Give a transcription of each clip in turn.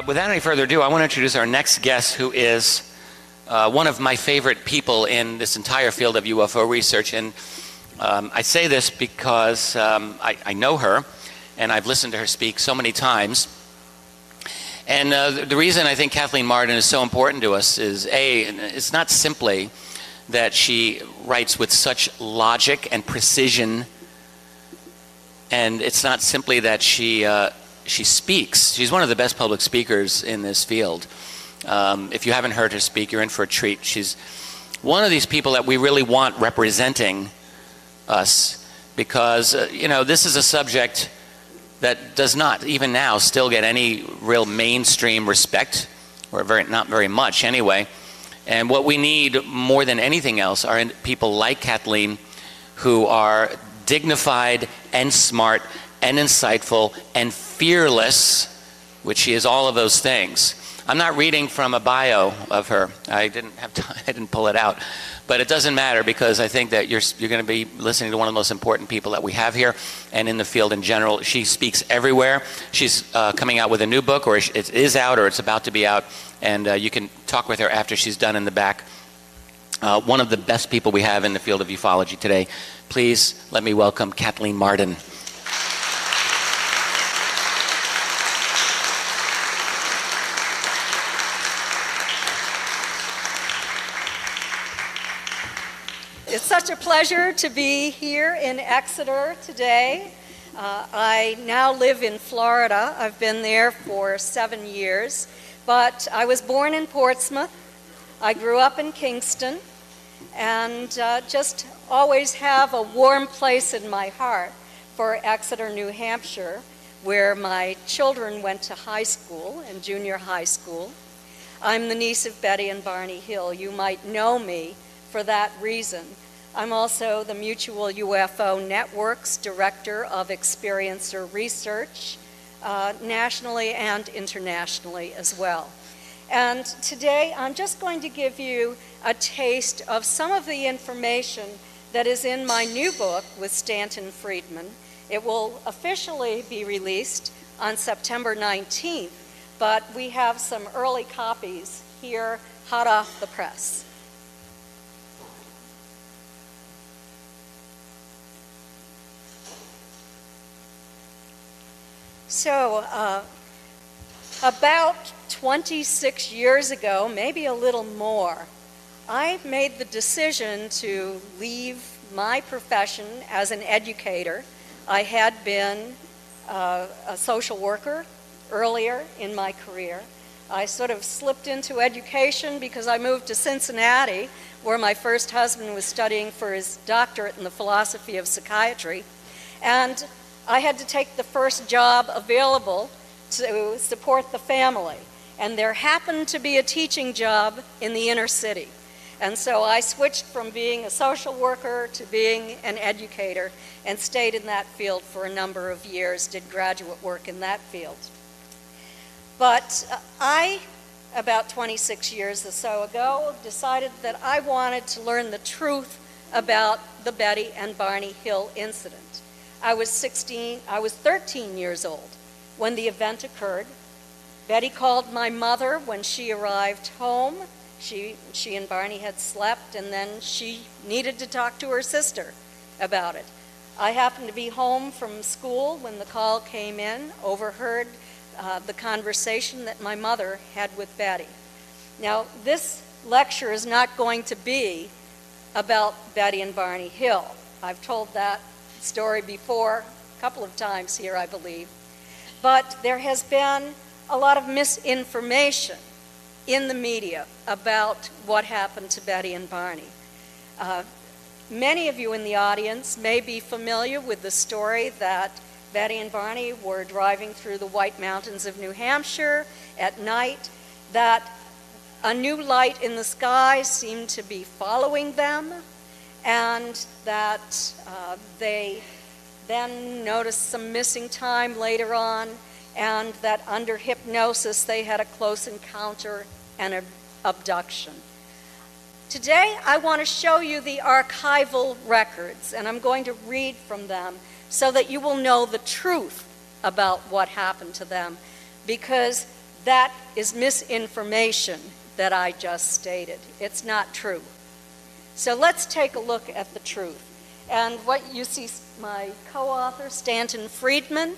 uh, without any further ado, I want to introduce our next guest, who is uh, one of my favorite people in this entire field of UFO research. And um, I say this because um, I, I know her, and I've listened to her speak so many times. And uh, the reason I think Kathleen Marden is so important to us is A, it's not simply that she writes with such logic and precision, and it's not simply that she, uh, she speaks. She's one of the best public speakers in this field. Um, if you haven't heard her speak, you're in for a treat. She's one of these people that we really want representing us because, uh, you know, this is a subject that does not, even now, still get any real mainstream respect, or very, not very much anyway. And what we need more than anything else are people like Kathleen who are dignified and smart and insightful and fearless, which she is all of those things. I'm not reading from a bio of her. I didn't have time, I didn't pull it out. But it doesn't matter because I think that you're, you're going to be listening to one of the most important people that we have here and in the field in general. She speaks everywhere. She's uh, coming out with a new book, or it is out, or it's about to be out. And uh, you can talk with her after she's done in the back. Uh, one of the best people we have in the field of ufology today. Please let me welcome Kathleen Marden. It's such a pleasure to be here in Exeter today. Uh, I now live in Florida. I've been there for seven years, but I was born in Portsmouth. I grew up in Kingston, and uh, just always have a warm place in my heart for Exeter, New Hampshire, where my children went to high school and junior high school. I'm the niece of Betty and Barney Hill. You might know me for that reason. I'm also the Mutual UFO Network's Director of Experiencer Research, uh, nationally and internationally as well. And today I'm just going to give you a taste of some of the information that is in my new book with Stanton Friedman. It will officially be released on September 19th, but we have some early copies here hot off the press. So, uh, about 26 years ago, maybe a little more, I made the decision to leave my profession as an educator. I had been uh, a social worker earlier in my career. I sort of slipped into education because I moved to Cincinnati, where my first husband was studying for his doctorate in the philosophy of psychiatry. And I had to take the first job available to support the family. And there happened to be a teaching job in the inner city. And so I switched from being a social worker to being an educator and stayed in that field for a number of years, did graduate work in that field. But uh, I about 26 years or so ago, decided that I wanted to learn the truth about the Betty and Barney Hill incident. I was 16, I was 13 years old when the event occurred. Betty called my mother when she arrived home. She, she and Barney had slept, and then she needed to talk to her sister about it. I happened to be home from school when the call came in, overheard uh, the conversation that my mother had with Betty. Now, this lecture is not going to be about Betty and Barney Hill. I've told that story before a couple of times here, I believe. But there has been a lot of misinformation in the media about what happened to Betty and Barney. Uh, many of you in the audience may be familiar with the story that Betty and Barney were driving through the White Mountains of New Hampshire at night, that a new light in the sky seemed to be following them, and that uh, they then noticed some missing time later on, and that under hypnosis they had a close encounter and an abduction. Today, I want to show you the archival records, and I'm going to read from them so that you will know the truth about what happened to them, because that is misinformation that I just stated. It's not true. So let's take a look at the truth. And what you see, my co author, Stanton Friedman,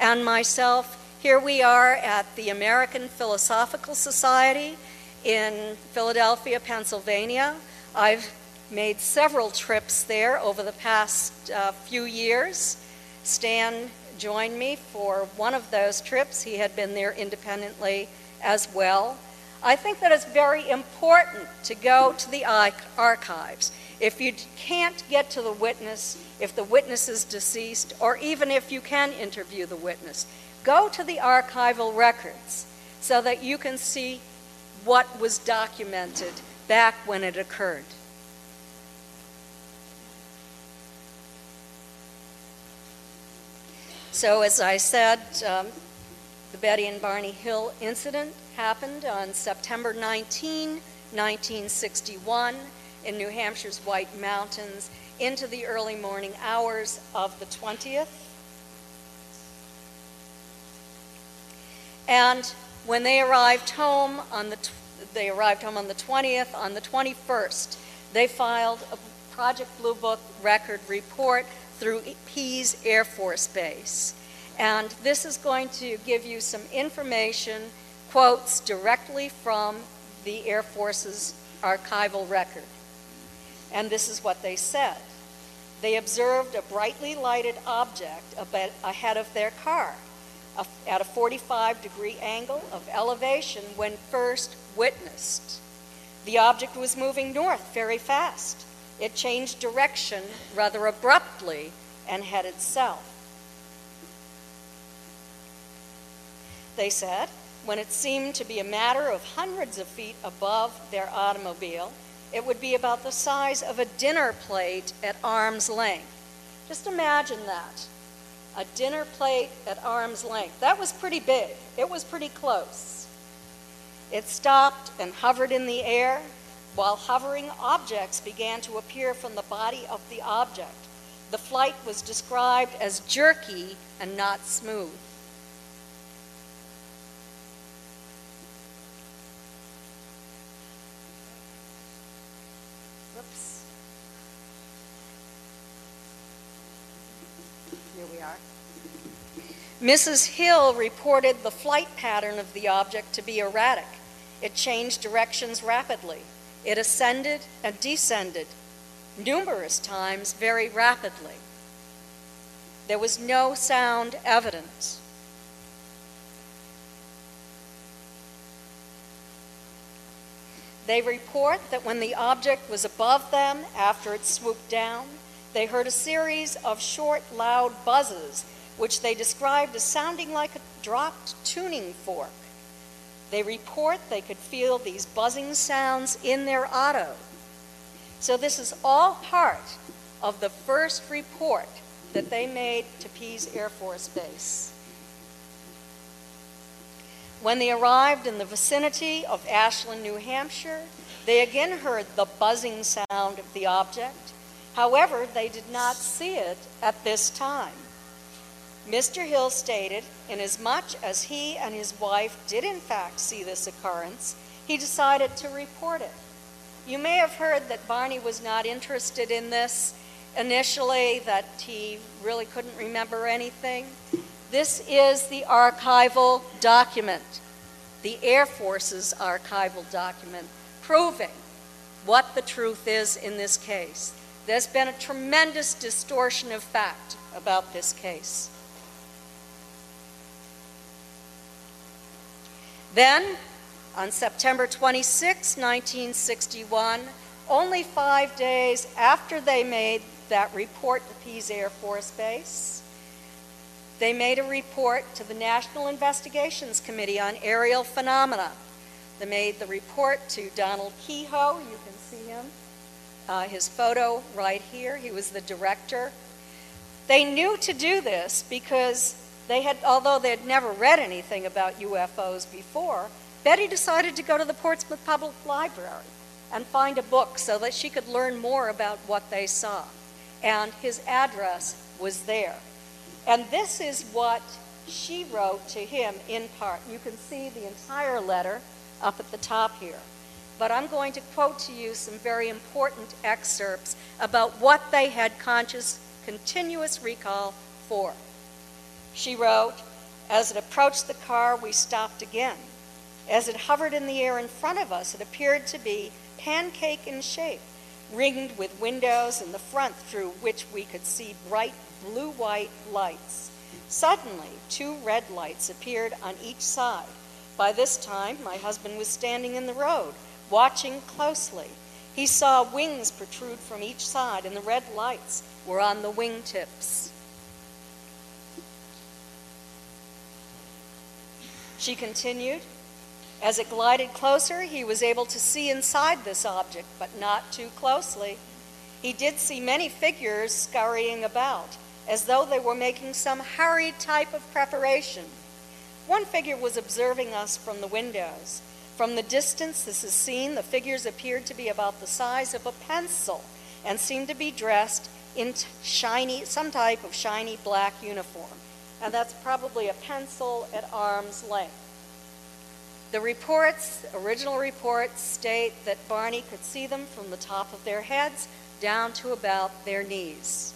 and myself, here we are at the American Philosophical Society in Philadelphia, Pennsylvania. I've made several trips there over the past uh, few years. Stan joined me for one of those trips. He had been there independently as well. I think that it's very important to go to the archives. If you can't get to the witness, if the witness is deceased, or even if you can interview the witness, go to the archival records so that you can see what was documented back when it occurred. So, as I said, um, the Betty and Barney Hill incident happened on September 19, 1961, in New Hampshire's White Mountains into the early morning hours of the 20th. And when they arrived home on the they arrived home on the 20th, on the 21st, they filed a Project Blue Book record report through Pease Air Force Base. And this is going to give you some information, quotes directly from the Air Force's archival record. And this is what they said. They observed a brightly lighted object ahead of their car at a 45 degree angle of elevation when first witnessed. The object was moving north very fast. It changed direction rather abruptly and headed south. They said, when it seemed to be a matter of hundreds of feet above their automobile, it would be about the size of a dinner plate at arm's length. Just imagine that. A dinner plate at arm's length. That was pretty big. It was pretty close. It stopped and hovered in the air. While hovering, objects began to appear from the body of the object. The flight was described as jerky and not smooth. Whoops. Here we are. Mrs. Hill reported the flight pattern of the object to be erratic. It changed directions rapidly. It ascended and descended numerous times very rapidly. There was no sound evidence. They report that when the object was above them after it swooped down, they heard a series of short, loud buzzes, which they described as sounding like a dropped tuning fork. They report they could feel these buzzing sounds in their auto. So, this is all part of the first report that they made to Pease Air Force Base. When they arrived in the vicinity of Ashland, New Hampshire, they again heard the buzzing sound of the object. However, they did not see it at this time. Mr. Hill stated, inasmuch as he and his wife did in fact see this occurrence, he decided to report it. You may have heard that Barney was not interested in this initially, that he really couldn't remember anything. This is the archival document, the Air Force's archival document, proving what the truth is in this case. There's been a tremendous distortion of fact about this case. Then, on September 26, 1961, only five days after they made that report to Pease Air Force Base, they made a report to the National Investigations Committee on Aerial Phenomena. They made the report to Donald Keyhoe. You can see him. Uh, his photo right here. He was the director. They knew to do this because they had, although they had never read anything about UFOs before, Betty decided to go to the Portsmouth Public Library and find a book so that she could learn more about what they saw. And his address was there. And this is what she wrote to him in part. You can see the entire letter up at the top here. But I'm going to quote to you some very important excerpts about what they had conscious, continuous recall for. She wrote, As it approached the car, we stopped again. As it hovered in the air in front of us, it appeared to be pancake in shape, ringed with windows in the front through which we could see bright blue white lights. Suddenly, two red lights appeared on each side. By this time, my husband was standing in the road, watching closely. He saw wings protrude from each side, and the red lights were on the wingtips. She continued, as it glided closer, he was able to see inside this object, but not too closely. He did see many figures scurrying about, as though they were making some hurried type of preparation. One figure was observing us from the windows. From the distance this is seen, the figures appeared to be about the size of a pencil and seemed to be dressed in shiny, some type of shiny black uniform. And that's probably a pencil at arm's length. The reports, original reports, state that Barney could see them from the top of their heads down to about their knees.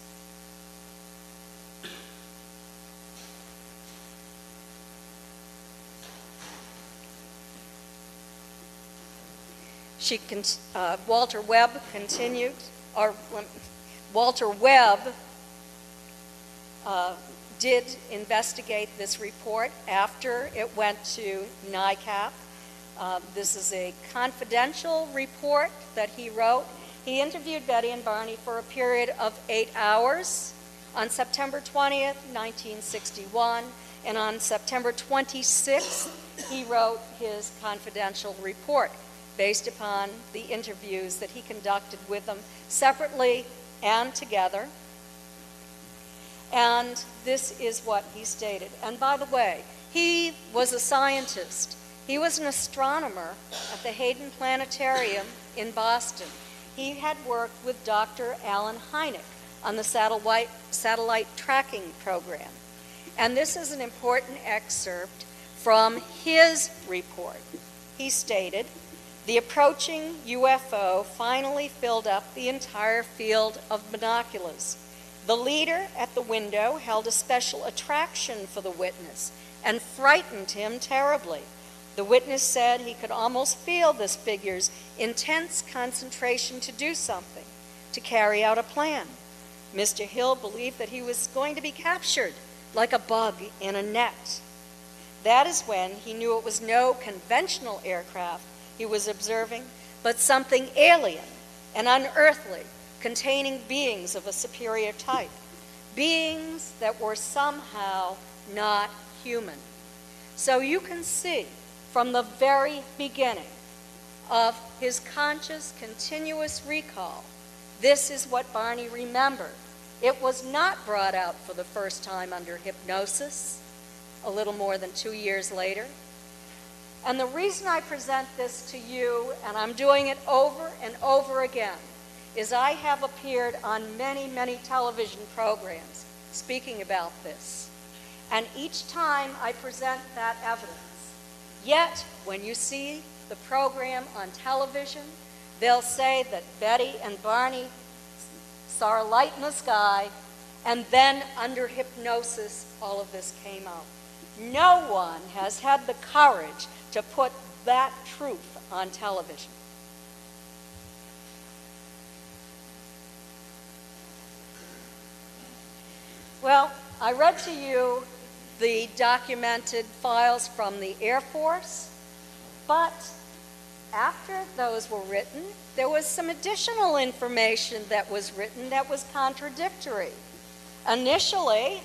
She con- uh, Walter Webb continued, or um, Walter Webb uh, did investigate this report after it went to NICAP. Um, this is a confidential report that he wrote. He interviewed Betty and Barney for a period of eight hours on September 20th, 1961, and on September 26th, he wrote his confidential report based upon the interviews that he conducted with them separately and together. And this is what he stated. And by the way, he was a scientist. He was an astronomer at the Hayden Planetarium in Boston. He had worked with Dr. Allen Hynek on the satellite, satellite tracking program. And this is an important excerpt from his report. He stated, the approaching UFO finally filled up the entire field of binoculars. The leader at the window held a special attraction for the witness and frightened him terribly. The witness said he could almost feel this figure's intense concentration to do something, to carry out a plan. Mr. Hill believed that he was going to be captured like a bug in a net. That is when he knew it was no conventional aircraft he was observing, but something alien and unearthly containing beings of a superior type, beings that were somehow not human. So you can see from the very beginning of his conscious, continuous recall, this is what Barney remembered. It was not brought out for the first time under hypnosis a little more than two years later. And the reason I present this to you, and I'm doing it over and over again, is I have appeared on many, many television programs speaking about this. And each time I present that evidence, yet when you see the program on television, they'll say that Betty and Barney saw a light in the sky, and then under hypnosis, all of this came out. No one has had the courage to put that truth on television. Well, I read to you the documented files from the Air Force, but after those were written, there was some additional information that was written that was contradictory. Initially,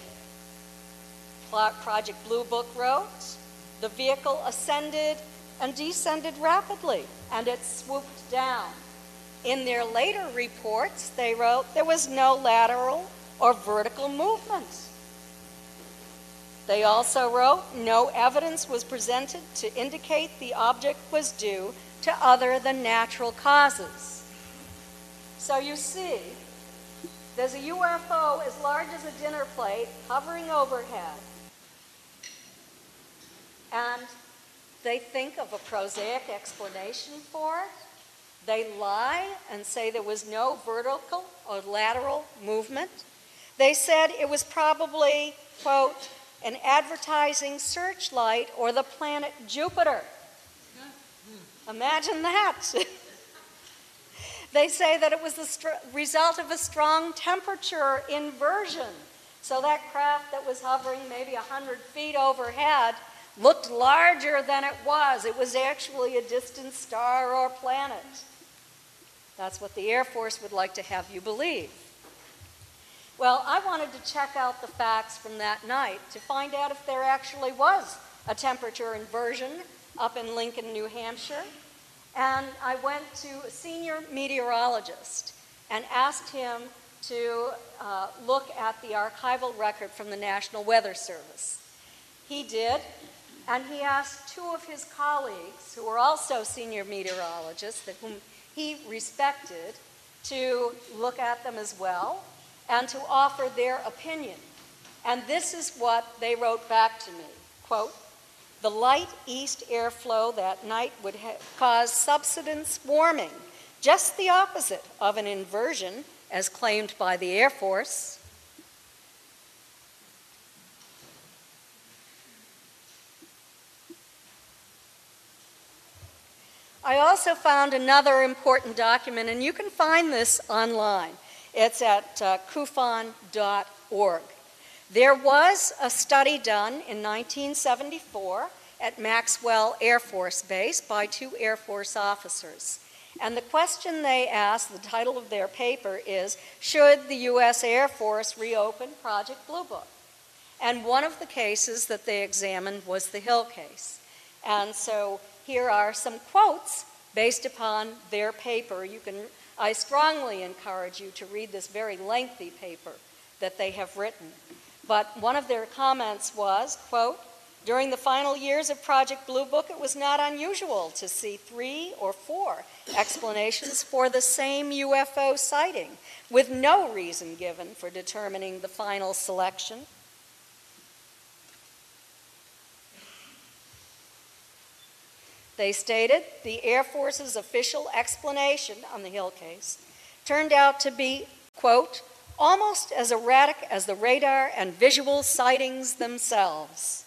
Project Blue Book wrote, the vehicle ascended and descended rapidly, and it swooped down. In their later reports, they wrote there was no lateral or vertical movements. They also wrote no evidence was presented to indicate the object was due to other than natural causes. So you see, there's a UFO as large as a dinner plate hovering overhead. And they think of a prosaic explanation for it. They lie and say there was no vertical or lateral movement. They said it was probably, quote, an advertising searchlight or the planet Jupiter. Imagine that. they say that it was the st- result of a strong temperature inversion. So that craft that was hovering maybe 100 feet overhead looked larger than it was. It was actually a distant star or planet. That's what the Air Force would like to have you believe. Well, I wanted to check out the facts from that night to find out if there actually was a temperature inversion up in Lincoln, New Hampshire. And I went to a senior meteorologist and asked him to uh, look at the archival record from the National Weather Service. He did, and he asked two of his colleagues, who were also senior meteorologists, that whom he respected, to look at them as well and to offer their opinion. And this is what they wrote back to me. Quote, the light east airflow that night would cause subsidence warming, just the opposite of an inversion as claimed by the Air Force. I also found another important document, and you can find this online. It's at uh, CUFON.org. There was a study done in 1974 at Maxwell Air Force Base by two Air Force officers. And the question they asked, the title of their paper is Should the U.S. Air Force reopen Project Blue Book? And one of the cases that they examined was the Hill case. And so here are some quotes based upon their paper. You can, I strongly encourage you to read this very lengthy paper that they have written. But one of their comments was, quote, during the final years of Project Blue Book, it was not unusual to see three or four explanations for the same UFO sighting, with no reason given for determining the final selection. They stated the Air Force's official explanation on the Hill case turned out to be, quote, almost as erratic as the radar and visual sightings themselves.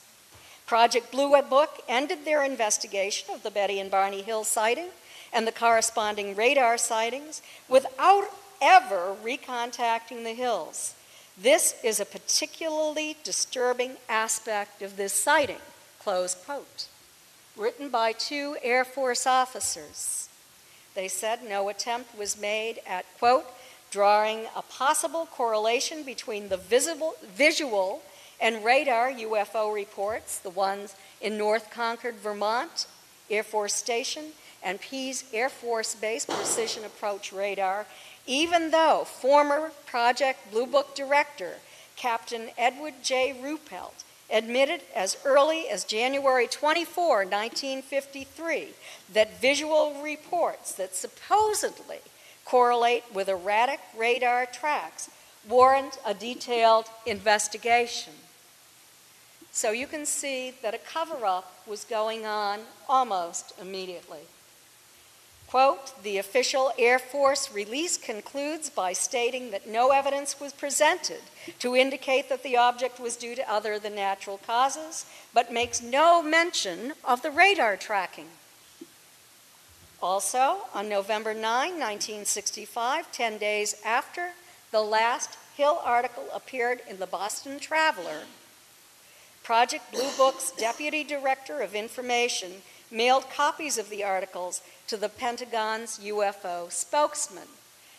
Project Blue Book ended their investigation of the Betty and Barney Hill sighting and the corresponding radar sightings without ever recontacting the hills. This is a particularly disturbing aspect of this sighting, close quote written by two Air Force officers. They said no attempt was made at, quote, drawing a possible correlation between the visible, visual and radar UFO reports, the ones in North Concord, Vermont, Air Force Station, and Pease Air Force Base Precision Approach Radar, even though former Project Blue Book director Captain Edward J. Ruppelt admitted as early as January 24, 1953, that visual reports that supposedly correlate with erratic radar tracks warrant a detailed investigation. So you can see that a cover up was going on almost immediately. Quote, the official Air Force release concludes by stating that no evidence was presented to indicate that the object was due to other than natural causes, but makes no mention of the radar tracking. Also, on November 9, 1965, 10 days after the last Hill article appeared in the Boston Traveler, Project Blue Book's Deputy Director of Information mailed copies of the articles to the Pentagon's UFO spokesman.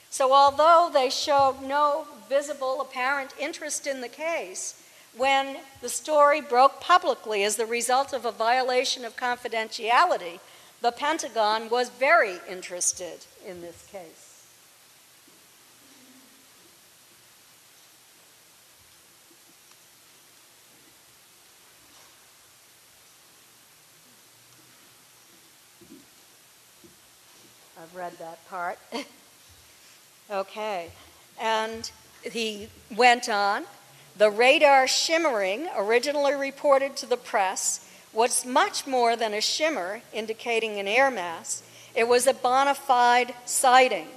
So, although they showed no visible apparent interest in the case, when the story broke publicly as the result of a violation of confidentiality, the Pentagon was very interested in this case. I've read that part. okay. And he went on. The radar shimmering, originally reported to the press, was much more than a shimmer indicating an air mass. It was a bona fide sighting.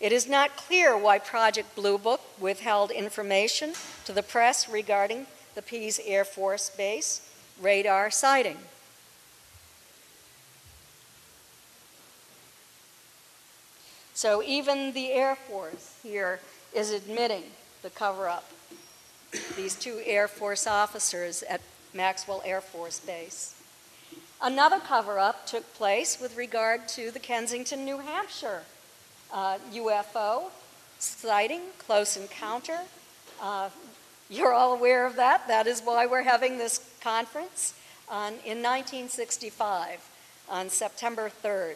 It is not clear why Project Blue Book withheld information to the press regarding the Pease Air Force Base radar sighting. So even the Air Force here is admitting the cover up. These two Air Force officers at Maxwell Air Force Base. Another cover up took place with regard to the Kensington, New Hampshire uh, UFO sighting, close encounter. Uh, you're all aware of that. That is why we're having this conference on, in 1965 on September 3rd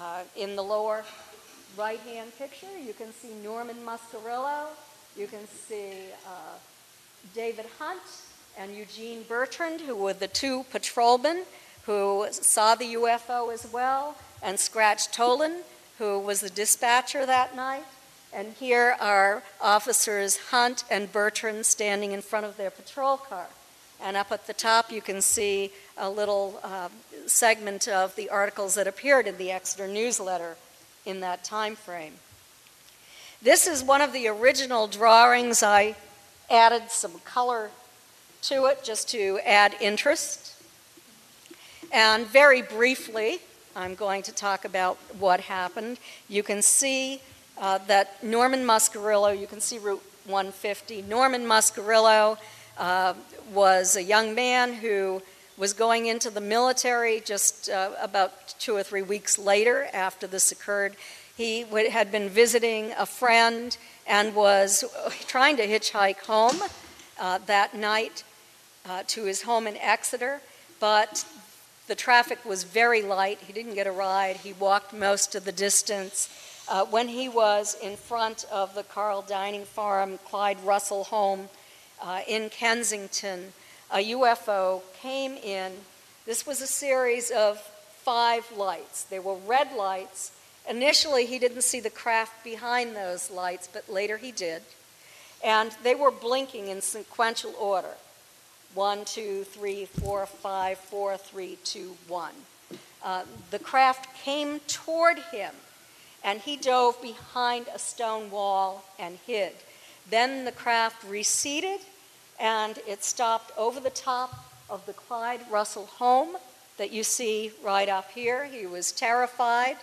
uh, in the lower right-hand picture, you can see Norman Muscarello, you can see uh, David Hunt and Eugene Bertrand, who were the two patrolmen who saw the UFO as well, and Scratch Toland, who was the dispatcher that night. And here are officers Hunt and Bertrand standing in front of their patrol car. And up at the top, you can see a little uh, segment of the articles that appeared in the Exeter newsletter in that time frame. This is one of the original drawings. I added some color to it just to add interest. And very briefly, I'm going to talk about what happened. You can see uh, that Norman Muscarello, you can see Route 150. Norman Muscarello uh, was a young man who was going into the military just uh, about two or three weeks later after this occurred. He had been visiting a friend and was trying to hitchhike home uh, that night uh, to his home in Exeter, but the traffic was very light. He didn't get a ride. He walked most of the distance. Uh, when he was in front of the Carl Dining Farm, Clyde Russell home uh, in Kensington, a UFO came in. This was a series of five lights. They were red lights. Initially, he didn't see the craft behind those lights, but later he did. And they were blinking in sequential order one, two, three, four, five, four, three, two, one. Uh, the craft came toward him, and he dove behind a stone wall and hid. Then the craft receded and it stopped over the top of the Clyde Russell home that you see right up here. He was terrified.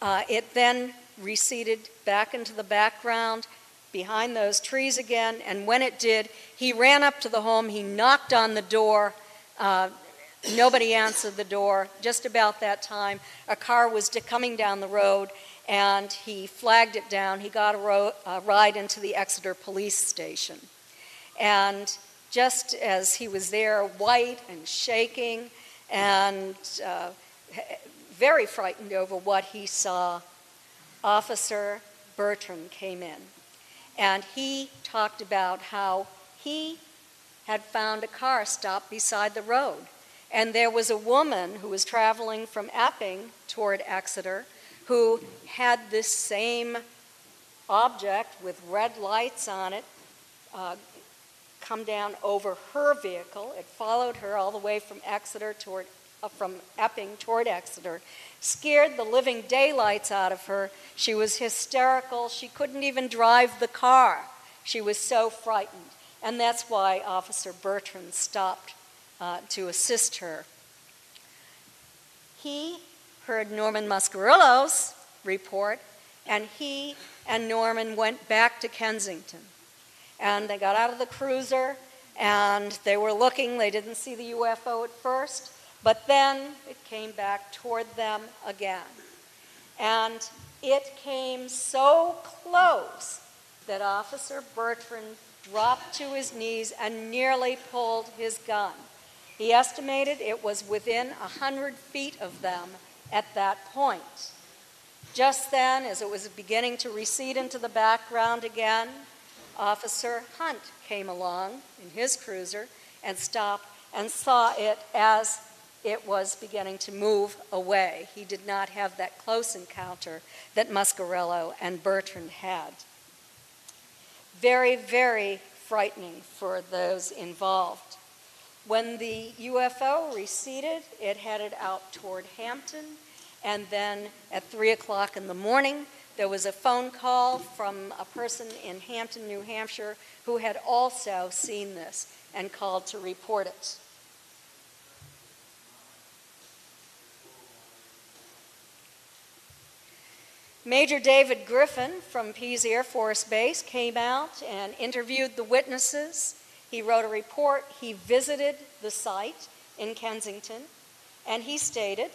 Uh, it then receded back into the background behind those trees again, and when it did, he ran up to the home, he knocked on the door. Uh, nobody answered the door. Just about that time, a car was coming down the road, and he flagged it down. He got a, a ride into the Exeter police station. And just as he was there, white and shaking and uh, very frightened over what he saw, Officer Bertrand came in. And he talked about how he had found a car stopped beside the road. And there was a woman who was traveling from Epping toward Exeter who had this same object with red lights on it uh, come down over her vehicle. It followed her all the way from Exeter toward, uh, from Epping toward Exeter, scared the living daylights out of her. She was hysterical. She couldn't even drive the car. She was so frightened. And that's why Officer Bertrand stopped uh, to assist her. He heard Norman Muscarello's report, and he and Norman went back to Kensington. And they got out of the cruiser, and they were looking. They didn't see the UFO at first, but then it came back toward them again. And it came so close that Officer Bertrand dropped to his knees and nearly pulled his gun. He estimated it was within a hundred feet of them at that point. Just then, as it was beginning to recede into the background again, Officer Hunt came along in his cruiser and stopped and saw it as it was beginning to move away. He did not have that close encounter that Muscarello and Bertrand had. Very, very frightening for those involved. When the UFO receded, it headed out toward Hampton, and then at 3 o'clock in the morning, there was a phone call from a person in Hampton, New Hampshire, who had also seen this and called to report it. Major David Griffin from Pease Air Force Base came out and interviewed the witnesses. He wrote a report. He visited the site in Kensington, and he stated,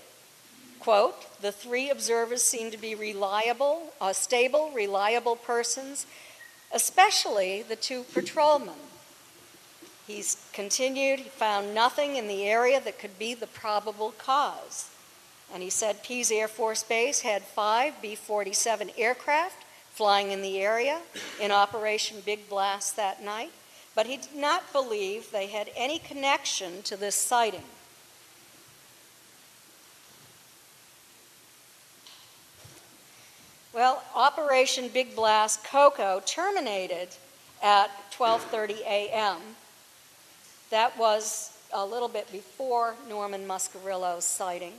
quote, the three observers seem to be reliable, uh, stable, reliable persons, especially the two patrolmen. He's continued, he found nothing in the area that could be the probable cause. And he said Pease Air Force Base had five B 47 aircraft flying in the area in Operation Big Blast that night, but he did not believe they had any connection to this sighting. Well, Operation Big Blast Coco terminated at 12:30 a.m. That was a little bit before Norman Muscarello's sighting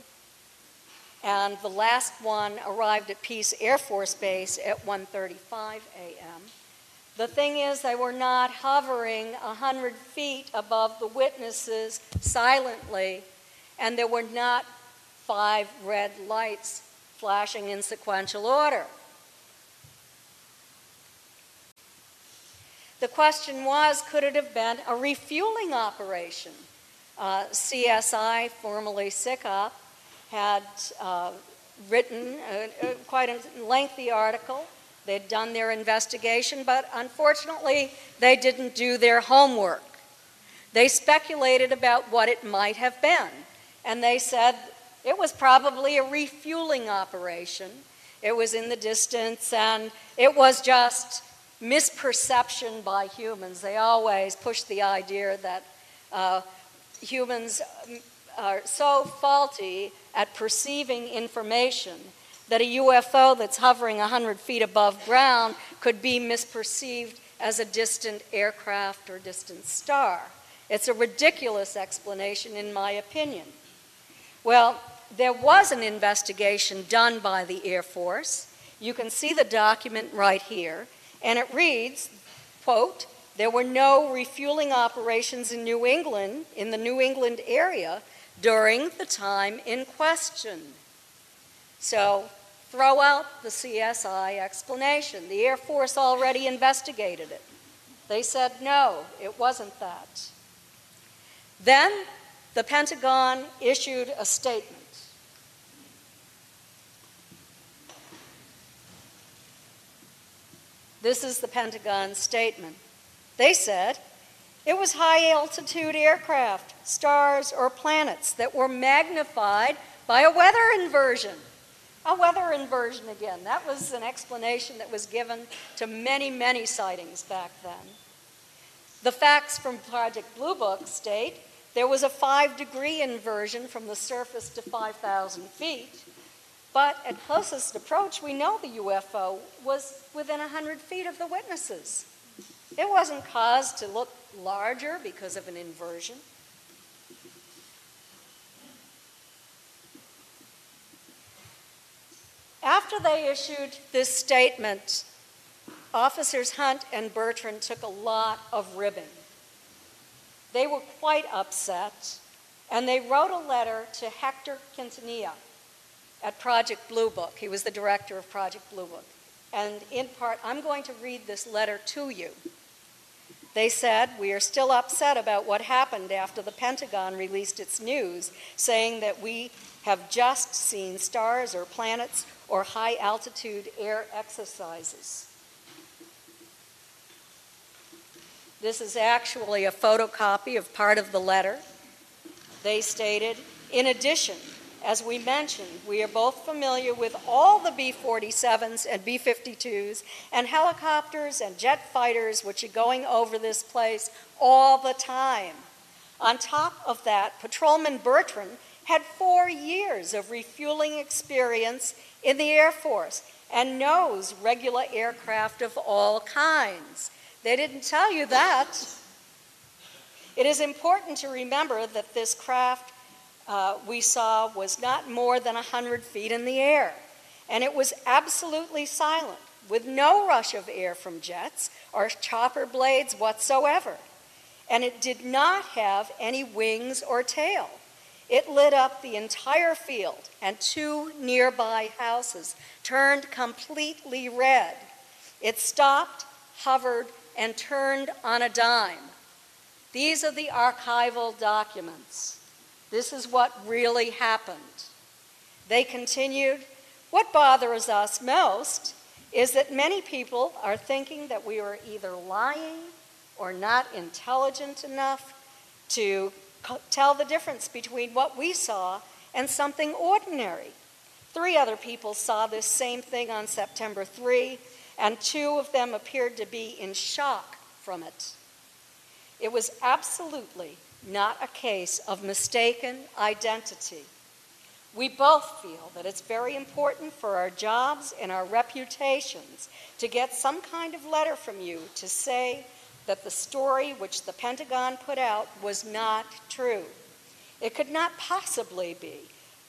and the last one arrived at Pease Air Force Base at 1:35 a.m. The thing is, they were not hovering 100 feet above the witnesses silently, and there were not five red lights flashing in sequential order. The question was could it have been a refueling operation? Uh, CSI, formerly CSICOP, had uh, written a, a, quite a lengthy article. They'd done their investigation, but unfortunately, they didn't do their homework. They speculated about what it might have been, and they said it was probably a refueling operation. It was in the distance, and it was just misperception by humans. They always push the idea that uh, humans are so faulty at perceiving information that a UFO that's hovering 100 feet above ground could be misperceived as a distant aircraft or distant star. It's a ridiculous explanation, in my opinion. Well, there was an investigation done by the Air Force. You can see the document right here, and it reads, quote, there were no refueling operations in New England, in the New England area, during the time in question. So throw out the CSI explanation. The Air Force already investigated it. They said no, it wasn't that. Then the Pentagon issued a statement. This is the Pentagon statement. They said, it was high altitude aircraft, stars, or planets that were magnified by a weather inversion. A weather inversion again. That was an explanation that was given to many, many sightings back then. The facts from Project Blue Book state there was a five degree inversion from the surface to 5,000 feet, but at closest approach, we know the UFO was within 100 feet of the witnesses. It wasn't caused to look larger because of an inversion. After they issued this statement, officers Hunt and Bertrand took a lot of ribbing. They were quite upset, and they wrote a letter to Hector Quintanilla at Project Blue Book. He was the director of Project Blue Book. And in part, I'm going to read this letter to you. They said, We are still upset about what happened after the Pentagon released its news saying that we have just seen stars or planets or high altitude air exercises. This is actually a photocopy of part of the letter. They stated, in addition, as we mentioned, we are both familiar with all the B 47s and B 52s and helicopters and jet fighters which are going over this place all the time. On top of that, Patrolman Bertrand had four years of refueling experience in the Air Force and knows regular aircraft of all kinds. They didn't tell you that. It is important to remember that this craft uh, we saw was not more than 100 feet in the air, and it was absolutely silent, with no rush of air from jets or chopper blades whatsoever. And it did not have any wings or tail. It lit up the entire field, and two nearby houses turned completely red. It stopped, hovered, and turned on a dime. These are the archival documents. This is what really happened. They continued, What bothers us most is that many people are thinking that we are either lying or not intelligent enough to tell the difference between what we saw and something ordinary. Three other people saw this same thing on September 3, and two of them appeared to be in shock from it. It was absolutely not a case of mistaken identity. We both feel that it's very important for our jobs and our reputations to get some kind of letter from you to say that the story which the Pentagon put out was not true. It could not possibly be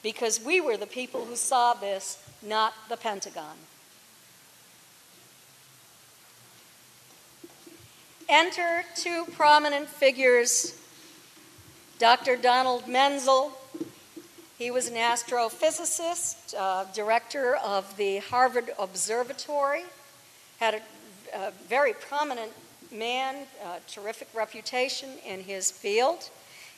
because we were the people who saw this, not the Pentagon. Enter two prominent figures Dr. Donald Menzel. He was an astrophysicist, uh, director of the Harvard Observatory, had a, a very prominent man, uh, terrific reputation in his field.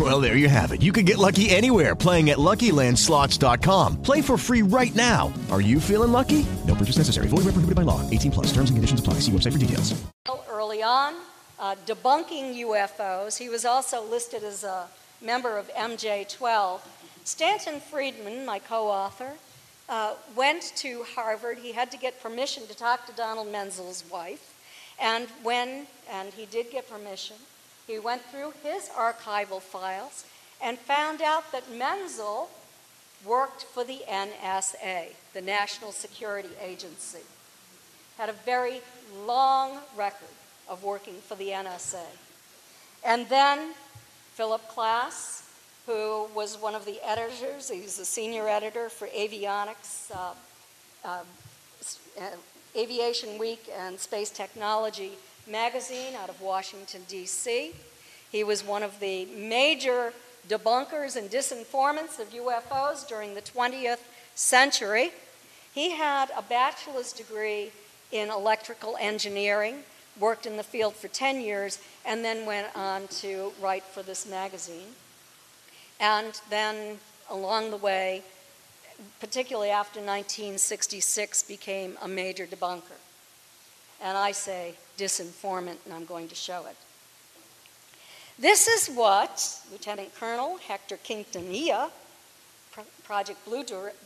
Well, there you have it. You can get lucky anywhere playing at LuckyLandSlots.com. Play for free right now. Are you feeling lucky? No purchase necessary. Void where prohibited by law. 18 plus. Terms and conditions apply. See website for details. Early on, uh, debunking UFOs. He was also listed as a member of MJ12. Stanton Friedman, my co-author, uh, went to Harvard. He had to get permission to talk to Donald Menzel's wife. And when, and he did get permission, he went through his archival files and found out that Menzel worked for the NSA, the National Security Agency. Had a very long record of working for the NSA. And then Philip Klass, who was one of the editors, he's a senior editor for avionics uh, uh, uh, Aviation Week and Space Technology magazine out of Washington, D.C. He was one of the major debunkers and disinformants of UFOs during the 20th century. He had a bachelor's degree in electrical engineering, worked in the field for 10 years, and then went on to write for this magazine. And then along the way, particularly after 1966, became a major debunker. And I say disinformant, and I'm going to show it. This is what Lieutenant Colonel Hector Quintanilla, Project Blue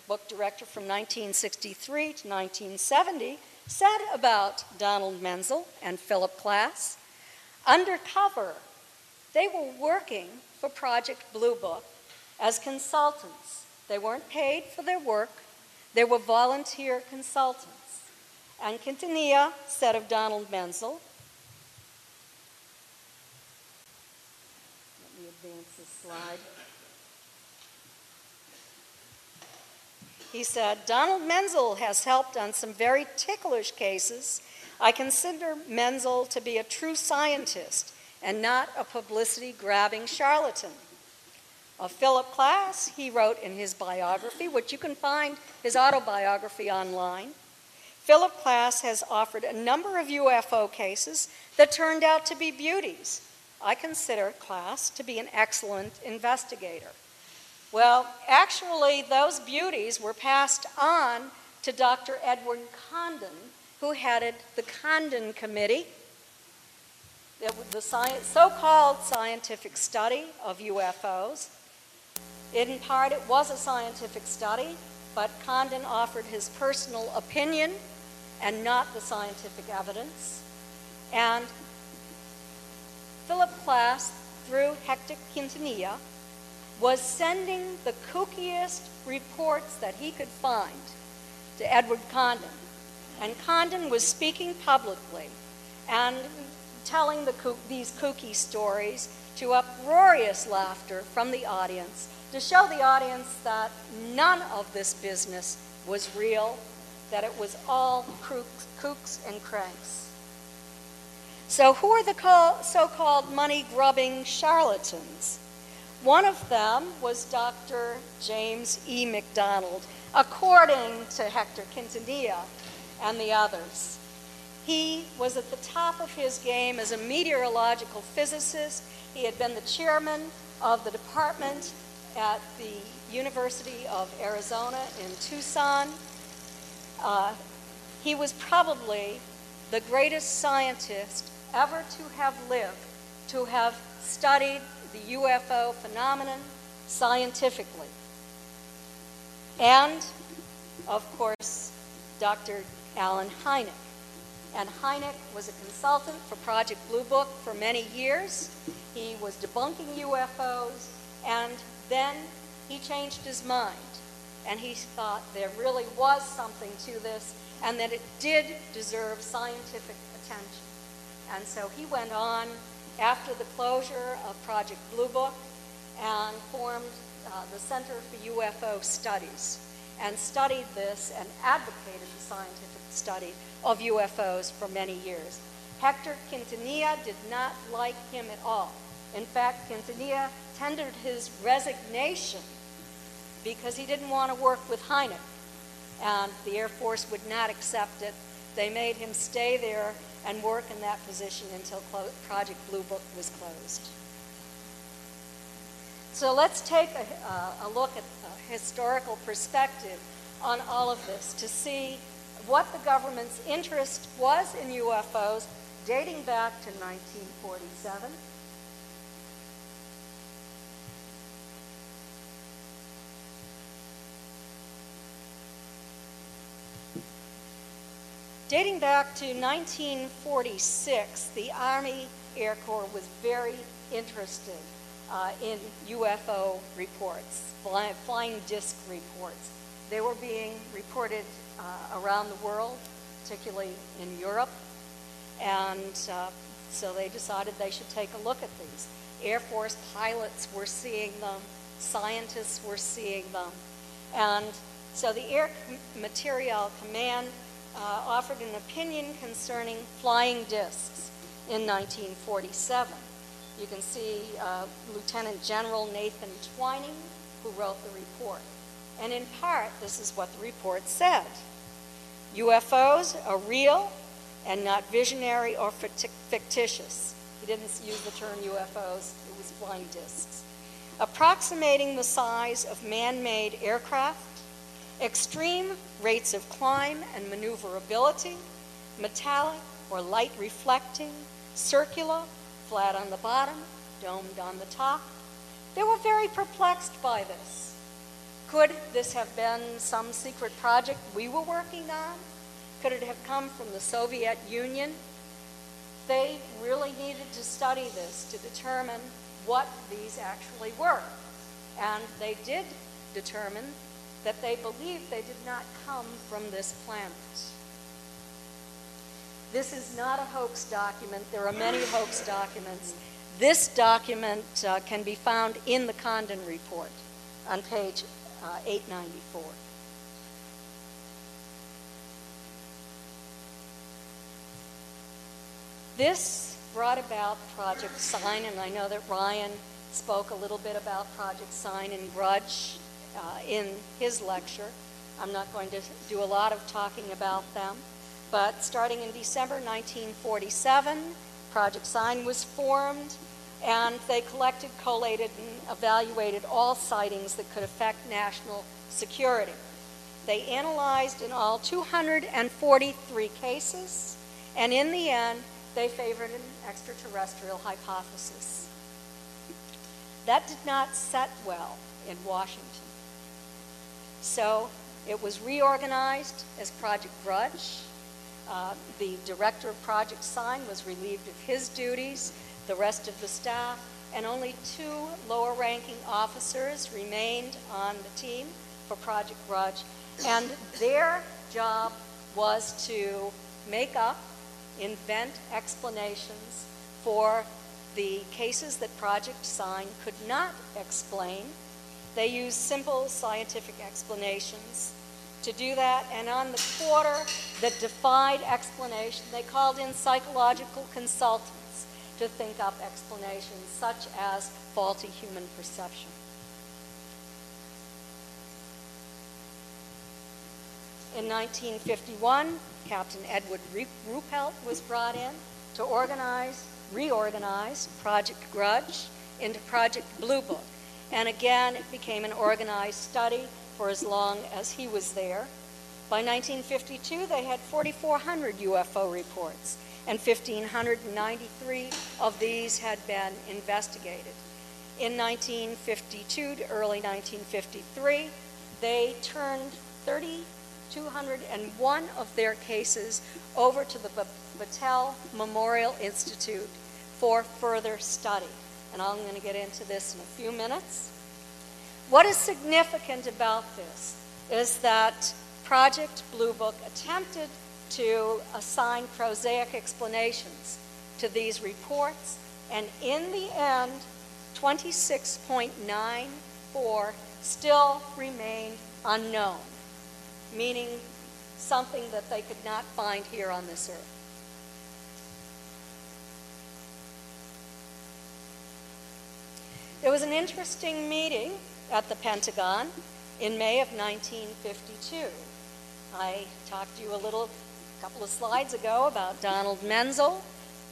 Book Director from 1963 to 1970, said about Donald Menzel and Philip Klass. Undercover, they were working for Project Blue Book as consultants. They weren't paid for their work, they were volunteer consultants. And Quintanilla said of Donald Menzel, let me advance this slide. He said, Donald Menzel has helped on some very ticklish cases. I consider Menzel to be a true scientist and not a publicity grabbing charlatan. Of Philip Klass, he wrote in his biography, which you can find his autobiography online. Philip Klass has offered a number of UFO cases that turned out to be beauties. I consider Klass to be an excellent investigator. Well, actually, those beauties were passed on to Dr. Edward Condon, who headed the Condon Committee, the so called scientific study of UFOs. In part, it was a scientific study, but Condon offered his personal opinion and not the scientific evidence. And Philip Klass, through Hector Quintanilla, was sending the kookiest reports that he could find to Edward Condon. And Condon was speaking publicly and telling the these kooky stories to uproarious laughter from the audience to show the audience that none of this business was real, that it was all kooks, and cranks. So, who are the so called money grubbing charlatans? One of them was Dr. James E. McDonald, according to Hector Quintanilla and the others. He was at the top of his game as a meteorological physicist. He had been the chairman of the department at the University of Arizona in Tucson. Uh, he was probably the greatest scientist ever to have lived, to have studied the UFO phenomenon scientifically. And, of course, Dr. Allen Hynek. And Hynek was a consultant for Project Blue Book for many years. He was debunking UFOs, and then he changed his mind. And he thought there really was something to this, and that it did deserve scientific attention. And so he went on after the closure of Project Blue Book and formed uh, the Center for UFO Studies and studied this and advocated the scientific study of UFOs for many years. Hector Quintanilla did not like him at all. In fact, Quintanilla tendered his resignation because he didn't want to work with Hynek, and the Air Force would not accept it. They made him stay there and work in that position until Project Blue Book was closed. So let's take a, uh, a look at a historical perspective on all of this to see what the government's interest was in UFOs dating back to 1947. Dating back to 1946, the Army Air Corps was very interested uh, in UFO reports, fly, flying disc reports. They were being reported uh, around the world, particularly in Europe, and uh, so they decided they should take a look at these. Air Force pilots were seeing them, scientists were seeing them, and So the Air Materiel Command uh, offered an opinion concerning flying discs in 1947. You can see uh, Lieutenant General Nathan Twining, who wrote the report. And in part, this is what the report said UFOs are real and not visionary or fictitious. He didn't use the term UFOs, it was flying discs. Approximating the size of man made aircraft, extreme rates of climb and maneuverability, metallic or light reflecting, circular, flat on the bottom, domed on the top. They were very perplexed by this. Could this have been some secret project we were working on? Could it have come from the Soviet Union? They really needed to study this to determine what these actually were. And they did determine that they believed they did not come from this planet. This is not a hoax document. There are many hoax documents. This document uh, can be found in the Condon Report on page uh, 894. This brought about Project Sign, and I know that Ryan spoke a little bit about Project Sign and Grudge uh, in his lecture. I'm not going to do a lot of talking about them, but starting in December 1947, Project Sign was formed, and they collected, collated, and evaluated all sightings that could affect national security. They analyzed in all 243 cases, and in the end, they favored an extraterrestrial hypothesis. That did not set well in Washington. So it was reorganized as Project Grudge. Uh, the director of Project Sign was relieved of his duties, the rest of the staff, and only two lower ranking officers remained on the team for Project Grudge. And their job was to make up invent explanations for the cases that Project Sign could not explain. They used simple scientific explanations to do that, and on the quarter that defied explanation, they called in psychological consultants to think up explanations such as faulty human perception. In 1951, Captain Edward Ruppelt was brought in to organize, reorganize Project Grudge into Project Blue Book. And again, it became an organized study for as long as he was there. By 1952, they had 4,400 UFO reports, and 1,593 of these had been investigated. In 1952 to early 1953, they turned 30 201 of their cases over to the Battelle Memorial Institute for further study. And I'm going to get into this in a few minutes. What is significant about this is that Project Blue Book attempted to assign prosaic explanations to these reports, and in the end, 26.94 still remained unknown meaning something that they could not find here on this earth. There was an interesting meeting at the Pentagon in May of 1952. I talked to you a little, a couple of slides ago about Donald Menzel.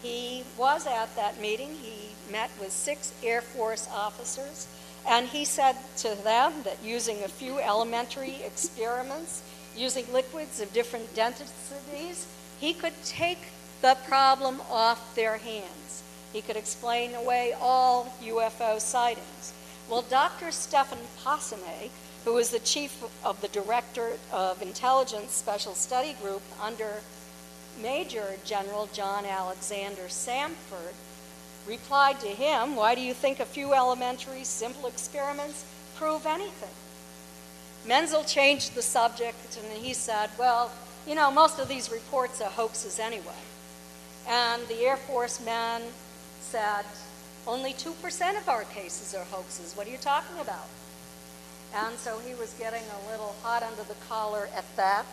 He was at that meeting. He met with six Air Force officers and he said to them that using a few elementary experiments, using liquids of different densities, he could take the problem off their hands. He could explain away all UFO sightings. Well, Dr. Possony, who was the chief of the Director of Intelligence Special Study Group under Major General John Alexander Samford, replied to him, Why do you think a few elementary, simple experiments prove anything? Menzel changed the subject and he said, Well, you know, most of these reports are hoaxes anyway. And the Air Force man said, Only 2% of our cases are hoaxes. What are you talking about? And so he was getting a little hot under the collar at that.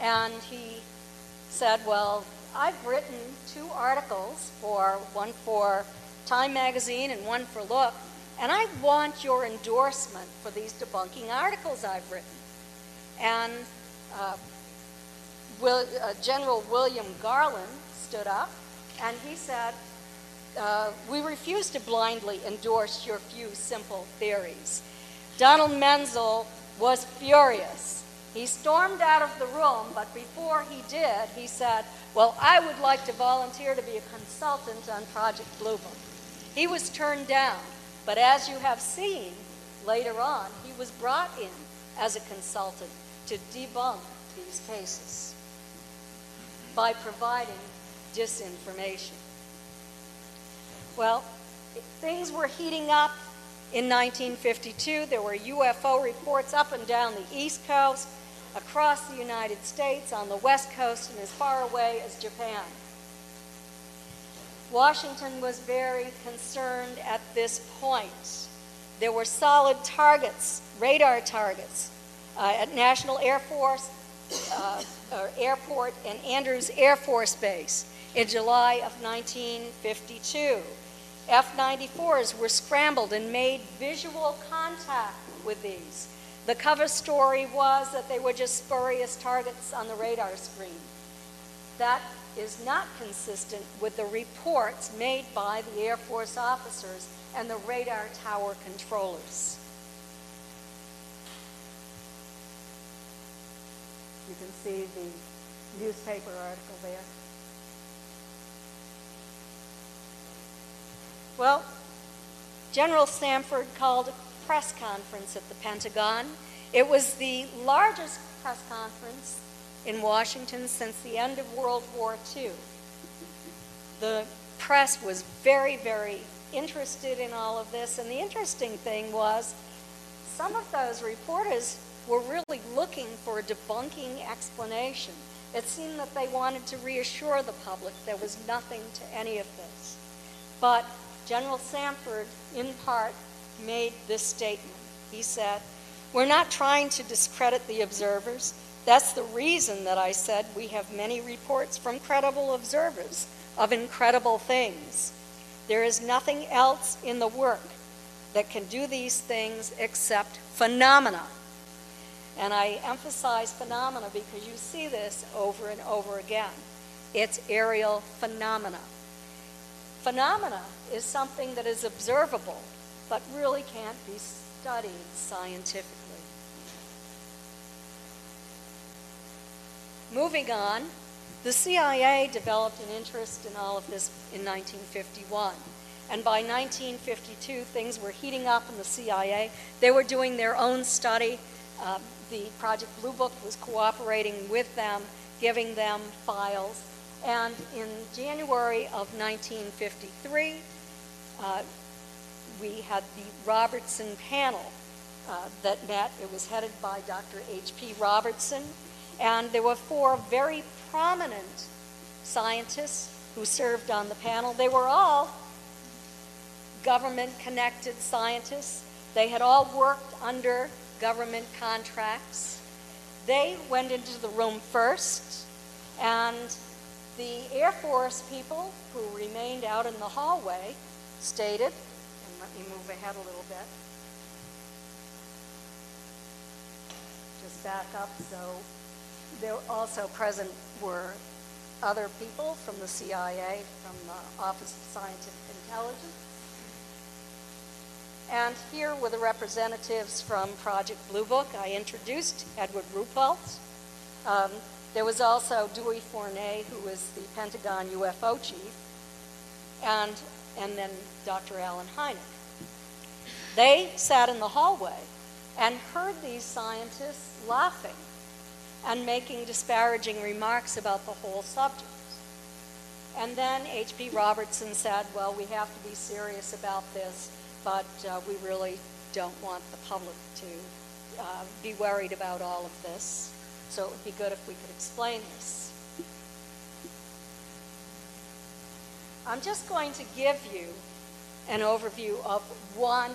And he said, Well, I've written two articles for one for Time Magazine and one for Look, and I want your endorsement for these debunking articles I've written. And uh, Will, uh, General William Garland stood up and he said, uh, We refuse to blindly endorse your few simple theories. Donald Menzel was furious. He stormed out of the room, but before he did, he said, Well, I would like to volunteer to be a consultant on Project Blue Book. He was turned down, but as you have seen later on, he was brought in as a consultant to debunk these cases by providing disinformation. Well, things were heating up in 1952. There were UFO reports up and down the East Coast, across the United States, on the West Coast, and as far away as Japan. Washington was very concerned at this point. There were solid targets, radar targets, uh, at National Air Force uh, Uh, airport and Andrews Air Force Base in July of 1952. F 94s were scrambled and made visual contact with these. The cover story was that they were just spurious targets on the radar screen. That is not consistent with the reports made by the Air Force officers and the radar tower controllers. You can see the newspaper article there. Well, General Samford called a press conference at the Pentagon. It was the largest press conference in Washington since the end of World War II. The press was very, very interested in all of this, and the interesting thing was some of those reporters were really looking for a debunking explanation. It seemed that they wanted to reassure the public there was nothing to any of this. But General Samford, in part, made this statement. He said, We're not trying to discredit the observers. That's the reason that I said we have many reports from credible observers of incredible things. There is nothing else in the work that can do these things except phenomena. And I emphasize phenomena because you see this over and over again. It's aerial phenomena. Phenomena is something that is observable, but really can't be studied scientifically. Moving on, the CIA developed an interest in all of this in 1951. And by 1952, things were heating up in the CIA. They were doing their own study. Uh, the Project Blue Book was cooperating with them, giving them files. And in January of 1953, uh, we had the Robertson panel uh, that met. It was headed by Dr. H.P. Robertson, and there were four very prominent scientists who served on the panel. They were all government connected scientists. They had all worked under government contracts. They went into the room first, and the Air Force people who remained out in the hallway stated, and let me move ahead a little bit. Just back up so there also present were other people from the CIA, from the Office of Scientific Intelligence. And here were the representatives from Project Blue Book. I introduced Edward Ruppelt. Um, there was also Dewey Fournet, who was the Pentagon UFO chief, and, and then Dr. Allen Hynek. They sat in the hallway and heard these scientists laughing and making disparaging remarks about the whole subject. And then H.P. Robertson said, Well, we have to be serious about this, but uh, we really don't want the public to uh, be worried about all of this. So it would be good if we could explain this. I'm just going to give you an overview of one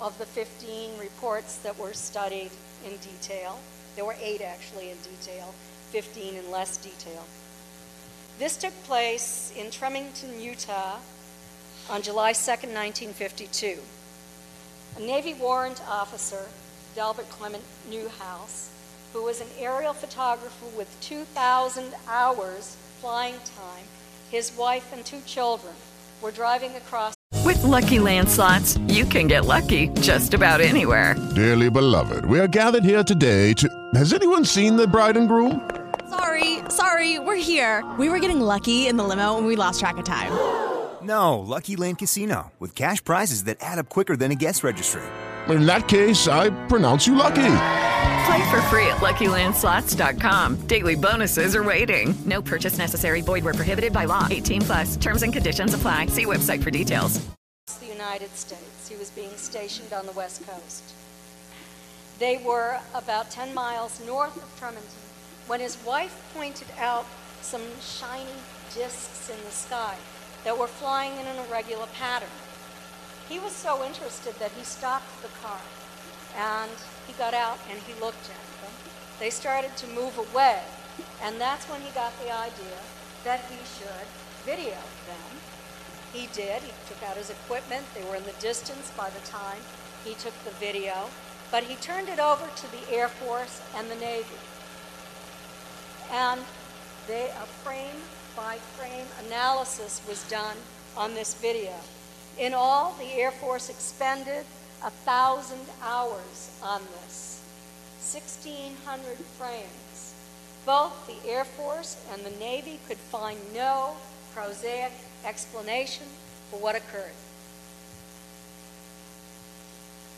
of the 15 reports that were studied in detail. There were eight actually in detail, 15 in less detail. This took place in Tremonton, Utah on July 2, 1952. A Navy warrant officer, Delbert Clement Newhouse, who was an aerial photographer with 2,000 hours flying time, his wife and two children were driving across. With lucky landslots, you can get lucky just about anywhere. Dearly beloved, we are gathered here today to. Has anyone seen the bride and groom? Sorry, sorry, we're here. We were getting lucky in the limo and we lost track of time. No, Lucky Land Casino, with cash prizes that add up quicker than a guest registry. In that case, I pronounce you lucky. Play for free at LuckyLandSlots.com. Daily bonuses are waiting. No purchase necessary. Void where prohibited by law. 18 plus. Terms and conditions apply. See website for details. The United States. He was being stationed on the West Coast. They were about 10 miles north of Tremonton when his wife pointed out some shiny discs in the sky that were flying in an irregular pattern. He was so interested that he stopped the car and he got out and he looked at them. They started to move away, and that's when he got the idea that he should video them. He did. He took out his equipment. They were in the distance by the time he took the video, but he turned it over to the Air Force and the Navy. And they, a frame by frame analysis was done on this video. In all, the Air Force expended a thousand hours on this, 1,600 frames. Both the Air Force and the Navy could find no prosaic explanation for what occurred.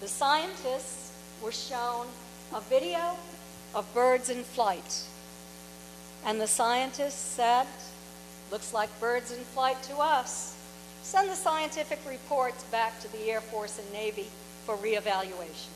The scientists were shown a video of birds in flight. And the scientists said, looks like birds in flight to us. Send the scientific reports back to the Air Force and Navy for reevaluation.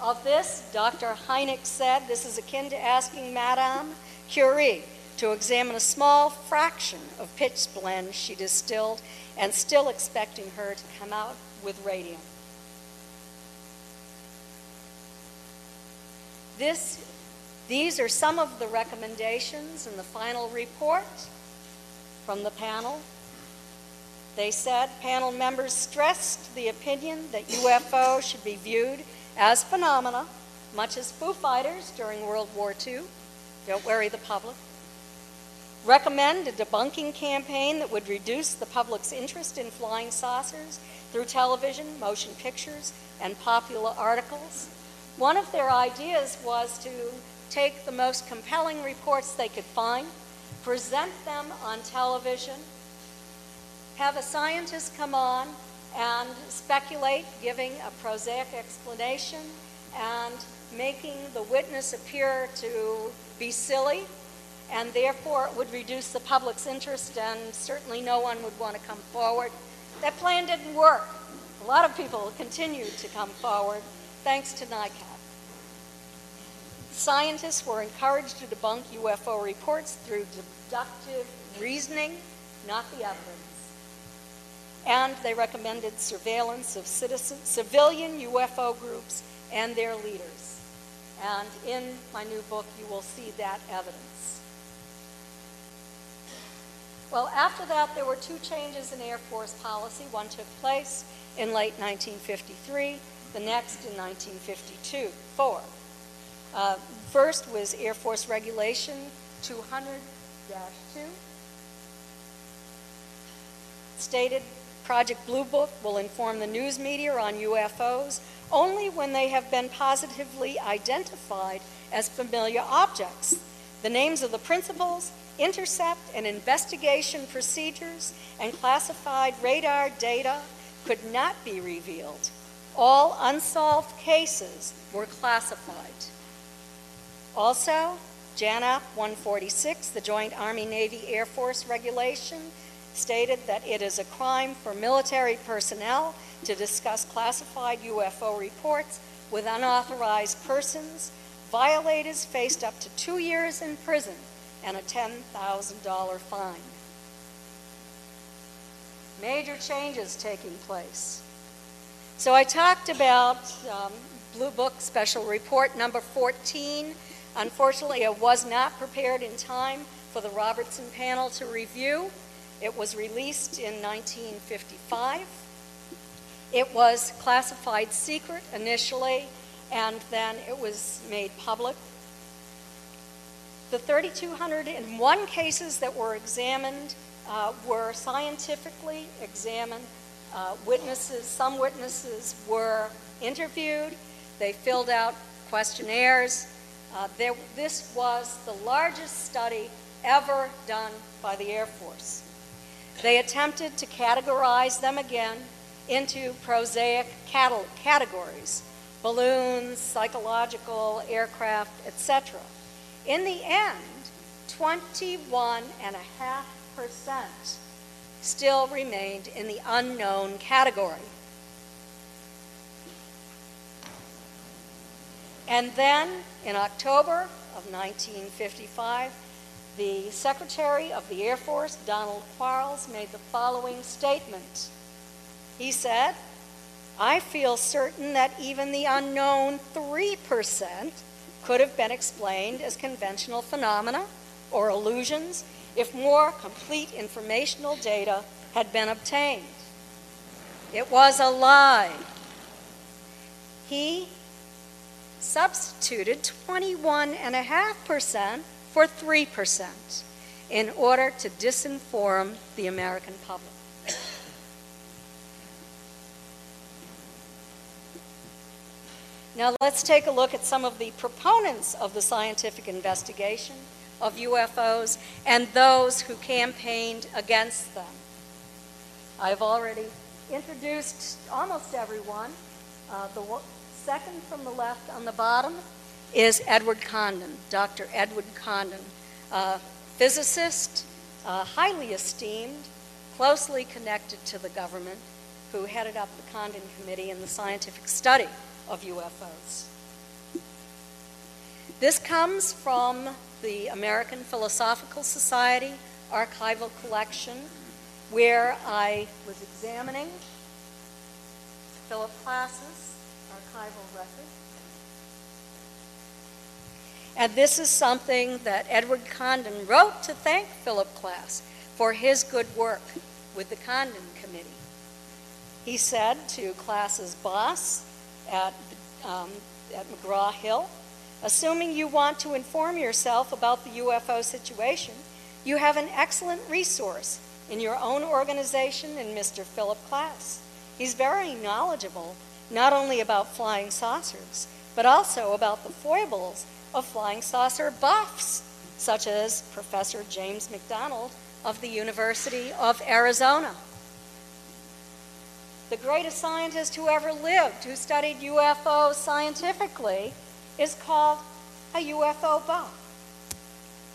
Of this, Dr. Hynek said this is akin to asking Madame Curie to examine a small fraction of pitchblende she distilled and still expecting her to come out with radium. This, these are some of the recommendations in the final report from the panel. They said panel members stressed the opinion that UFO should be viewed as phenomena, much as Foo Fighters during World War II. Don't worry the public. Recommend a debunking campaign that would reduce the public's interest in flying saucers through television, motion pictures, and popular articles. One of their ideas was to take the most compelling reports they could find, present them on television, have a scientist come on and speculate, giving a prosaic explanation, and making the witness appear to be silly, and therefore it would reduce the public's interest, and certainly no one would want to come forward. That plan didn't work. A lot of people continued to come forward thanks to NICAP. Scientists were encouraged to debunk UFO reports through deductive reasoning, not the evidence. And they recommended surveillance of citizen, civilian UFO groups and their leaders. And in my new book, you will see that evidence. Well, after that, there were two changes in Air Force policy. One took place in late 1953, the next in 1952. Four. Uh, first was Air Force Regulation 200 2. Stated Project Blue Book will inform the news media on UFOs only when they have been positively identified as familiar objects. The names of the principals, intercept and investigation procedures, and classified radar data could not be revealed. All unsolved cases were classified. Also, JANAP 146, the Joint Army Navy Air Force regulation, stated that it is a crime for military personnel to discuss classified UFO reports with unauthorized persons. Violators faced up to two years in prison and a $10,000 fine. major changes taking place. So I talked about um, Blue Book Special Report number 14. Unfortunately, it was not prepared in time for the Robertson panel to review. It was released in 1955. It was classified secret initially, and then it was made public. The 3,201 cases that were examined uh, were scientifically examined. Uh, witnesses, some witnesses were interviewed. They filled out questionnaires. Uh, there, this was the largest study ever done by the Air Force. They attempted to categorize them again into prosaic categories balloons, psychological, aircraft, etc. In the end, 21.5% still remained in the unknown category. And then in October of 1955, the Secretary of the Air Force, Donald Quarles, made the following statement. He said, I feel certain that even the unknown 3% could have been explained as conventional phenomena or illusions if more complete informational data had been obtained. It was a lie. He substituted 21.5% for 3% in order to disinform the American public. Now let's take a look at some of the proponents of the scientific investigation of UFOs and those who campaigned against them. I've already introduced almost everyone. Uh, the second from the left on the bottom is Edward Condon, Dr. Edward Condon, a physicist, uh, highly esteemed, closely connected to the government, who headed up the Condon Committee in the scientific study of UFOs. This comes from the American Philosophical Society archival collection, where I was examining Philip Klass's archival. And this is something that Edward Condon wrote to thank Philip Klass for his good work with the Condon Committee. He said to Klass's boss at, um, at McGraw Hill, assuming you want to inform yourself about the UFO situation, you have an excellent resource in your own organization in Mr. Philip Klass. He's very knowledgeable, not only about flying saucers, but also about the foibles of flying saucer buffs, such as Professor James McDonald of the University of Arizona. The greatest scientist who ever lived, who studied UFOs scientifically, is called a UFO buff.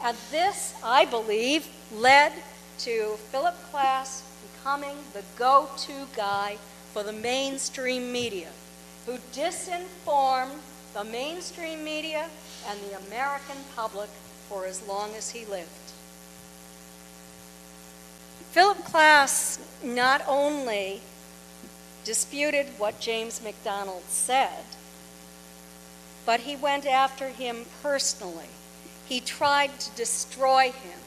And this, I believe, led to Philip Klass becoming the go to guy for the mainstream media, who disinformed the mainstream media and the American public for as long as he lived. Philip Klass not only disputed what James McDonald said, but he went after him personally. He tried to destroy him.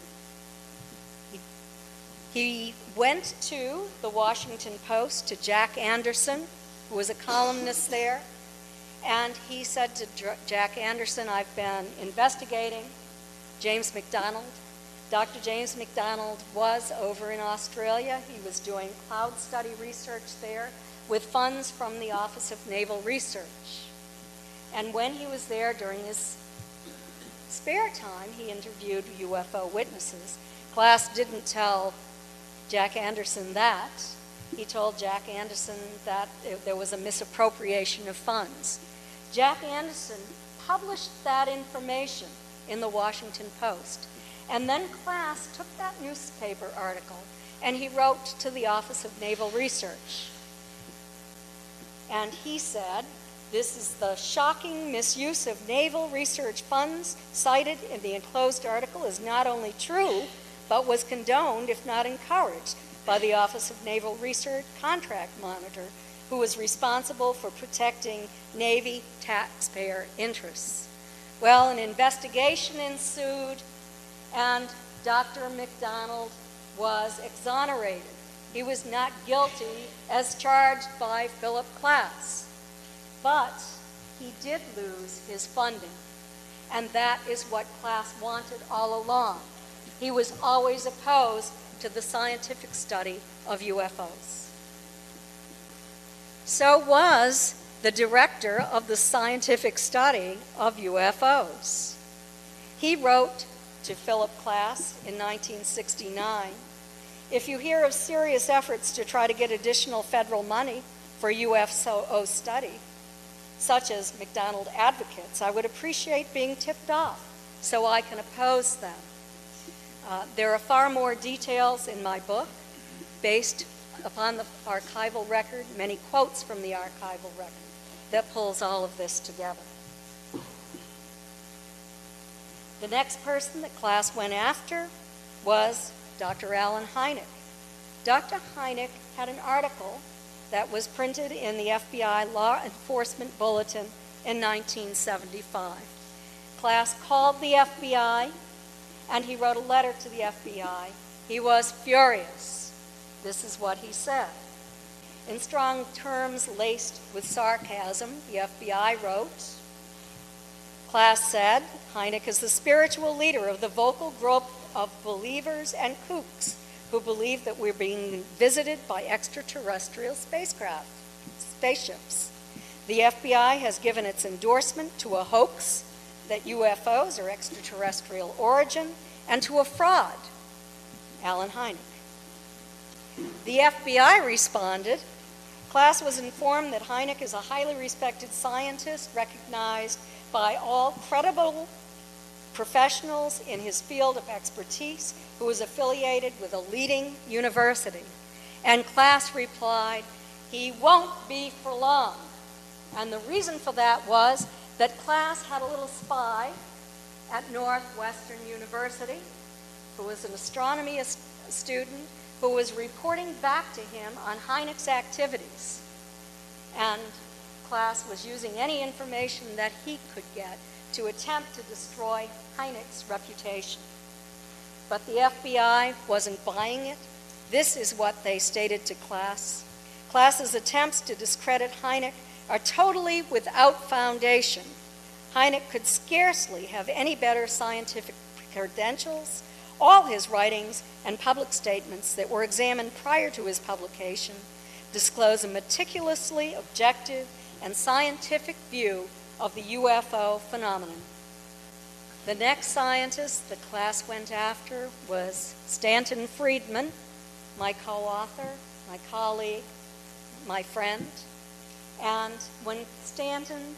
He, went to the Washington Post, to Jack Anderson, who was a columnist there, and he said to Jack Anderson, I've been investigating James McDonald. Dr. James McDonald was over in Australia. He was doing cloud study research there with funds from the Office of Naval Research. And when he was there during his spare time, he interviewed UFO witnesses. Klass didn't tell Jack Anderson that. He told Jack Anderson that it, there was a misappropriation of funds. Jack Anderson published that information in the Washington Post. And then Klass took that newspaper article and he wrote to the Office of Naval Research. And he said, This is the shocking misuse of naval research funds cited in the enclosed article is not only true, but was condoned, if not encouraged, by the Office of Naval Research Contract Monitor, who was responsible for protecting Navy taxpayer interests. Well, an investigation ensued, and Dr. McDonald was exonerated. He was not guilty as charged by Philip Klass. But he did lose his funding. And that is what Klass wanted all along. He was always opposed to the scientific study of UFOs. So was the director of the scientific study of UFOs. He wrote to Philip Klass in 1969 If you hear of serious efforts to try to get additional federal money for UFO study, such as McDonald advocates, I would appreciate being tipped off so I can oppose them. Uh, there are far more details in my book based upon the archival record, many quotes from the archival record that pulls all of this together. The next person that Klass went after was Dr. Allen Hynek. Dr. Hynek had an article that was printed in the FBI Law Enforcement Bulletin in 1975. Klass called the FBI and he wrote a letter to the FBI. He was furious. This is what he said. In strong terms laced with sarcasm, the FBI wrote, Klass said, Hynek is the spiritual leader of the vocal group of believers and kooks who believe that we're being visited by extraterrestrial spacecraft, spaceships. The FBI has given its endorsement to a hoax that UFOs are extraterrestrial origin and to a fraud, Allen Hynek. The FBI responded. Klass was informed that Hynek is a highly respected scientist recognized by all credible professionals in his field of expertise who is affiliated with a leading university. And Klass replied, he won't be for long. And the reason for that was that Klass had a little spy at Northwestern University who was an astronomy student who was reporting back to him on Hynek's activities. And Klass was using any information that he could get to attempt to destroy Hynek's reputation. But the FBI wasn't buying it. This is what they stated to Klass. Klass's attempts to discredit Hynek are totally without foundation. Hynek could scarcely have any better scientific credentials. All his writings and public statements that were examined prior to his publication disclose a meticulously objective and scientific view of the UFO phenomenon. The next scientist the Klass went after was Stanton Friedman, my co author, my colleague, my friend. And when Stanton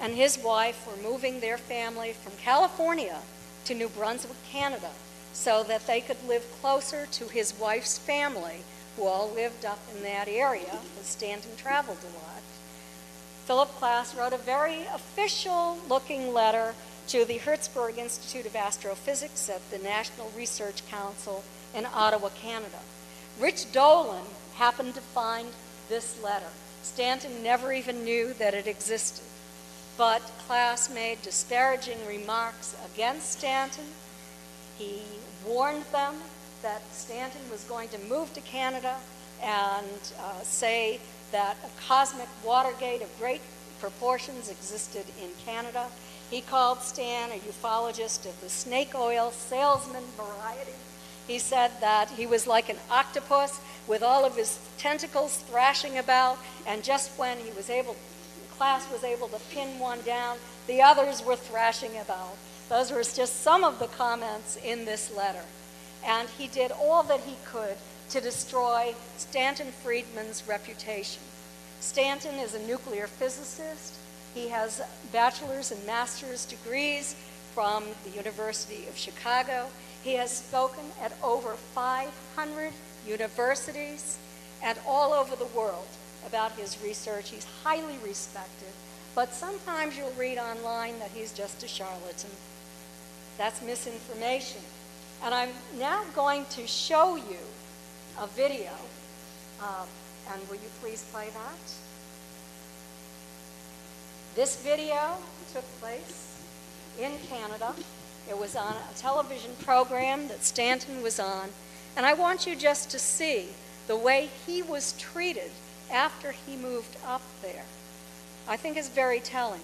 and his wife were moving their family from California to New Brunswick, Canada, so that they could live closer to his wife's family, who all lived up in that area, because Stanton traveled a lot. Philip Klass wrote a very official looking letter to the Herzberg Institute of Astrophysics at the National Research Council in Ottawa, Canada. Rich Dolan happened to find this letter. Stanton never even knew that it existed. But Klass made disparaging remarks against Stanton. He warned them that Stanton was going to move to Canada and uh, say that a cosmic Watergate of great proportions existed in Canada. He called Stan a ufologist of the snake oil salesman variety. He said that he was like an octopus with all of his tentacles thrashing about, and just when he was able, Klass was able to pin one down, the others were thrashing about. Those were just some of the comments in this letter. And he did all that he could to destroy Stanton Friedman's reputation. Stanton is a nuclear physicist. He has bachelor's and master's degrees from the University of Chicago. He has spoken at over 500 universities and all over the world about his research. He's highly respected, but sometimes you'll read online that he's just a charlatan. That's misinformation. And I'm now going to show you a video. Uh, and will you please play that? This video took place in Canada. It was on a television program that Stanton was on. And I want you just to see the way he was treated after he moved up there. I think is very telling.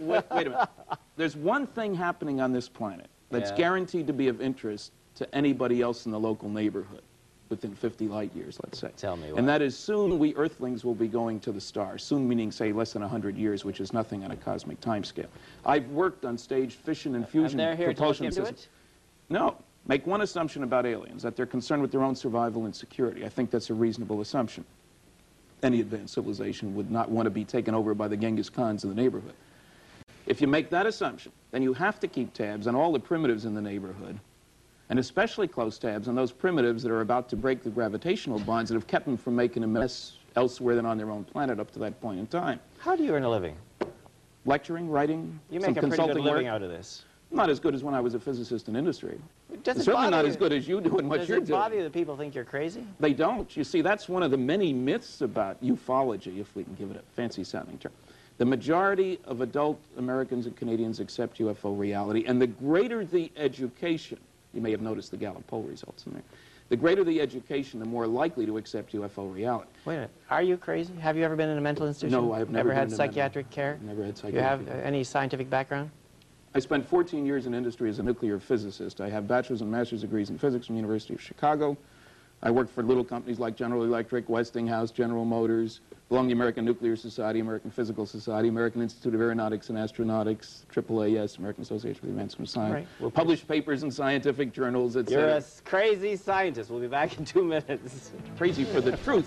Wait, wait a minute. There's one thing happening on this planet that's Yeah. guaranteed to be of interest to anybody else in the local neighborhood within 50 light years, let's say. Tell me what. And that is soon we Earthlings will be going to the stars. Soon meaning, say, less than 100 years, which is nothing on a cosmic timescale. I've worked on staged fission and fusion they're here propulsion systems. No. Make one assumption about aliens, that they're concerned with their own survival and security. I think that's a reasonable assumption. Any advanced civilization would not want to be taken over by the Genghis Khans of the neighborhood. If you make that assumption, then you have to keep tabs on all the primitives in the neighborhood, and especially close tabs on those primitives that are about to break the gravitational bonds that have kept them from making a mess elsewhere than on their own planet up to that point in time. How do you earn a living? Lecturing, writing, You some make a pretty good living work. out of this. Not as good as when I was a physicist in industry. Does it Certainly bother not you- as good as you do what Does you're it doing. bother you that people think you're crazy? They don't. You see, that's one of the many myths about ufology, if we can give it a fancy sounding term. The majority of adult Americans and Canadians accept UFO reality, and the greater the education, you may have noticed the Gallup poll results in there, the greater the education, the more likely to accept UFO reality. Wait a minute. Are you crazy? Have you ever been in a mental institution? No, I have never Ever had in a mental- psychiatric care? Never had psychiatric. Do you have any scientific background? I spent 14 years in industry as a nuclear physicist. I have bachelor's and master's degrees in physics from the University of Chicago. I worked for little companies like General Electric, Westinghouse, General Motors, belonged to the American Nuclear Society, American Physical Society, American Institute of Aeronautics and Astronautics, AAAS, American Association for the Advancement of Science. Right. Well, Published papers in scientific journals, You're etc. a s- crazy scientist. We'll be back in two minutes. Crazy for the truth.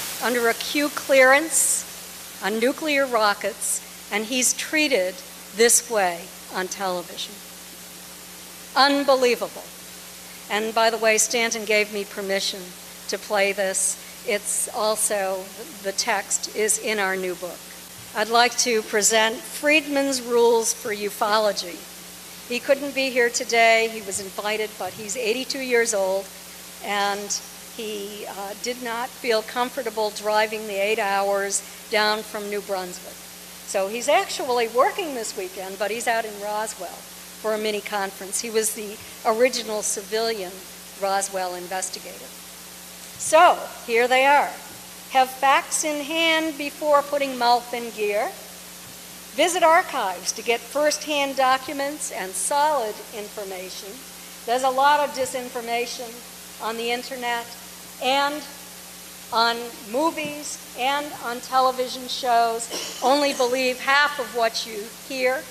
under a Q clearance on nuclear rockets, and he's treated this way on television. Unbelievable. And by the way, Stanton gave me permission to play this. It's also, the text is in our new book. I'd like to present Friedman's Rules for Ufology. He couldn't be here today. He was invited, but he's 82 years old, and he uh, did not feel comfortable driving the eight hours down from New Brunswick. So he's actually working this weekend, but he's out in Roswell for a mini conference. He was the original civilian Roswell investigator. So here they are. Have facts in hand before putting mouth in gear. Visit archives to get first-hand documents and solid information. There's a lot of disinformation on the internet and on movies and on television shows. Only believe half of what you hear.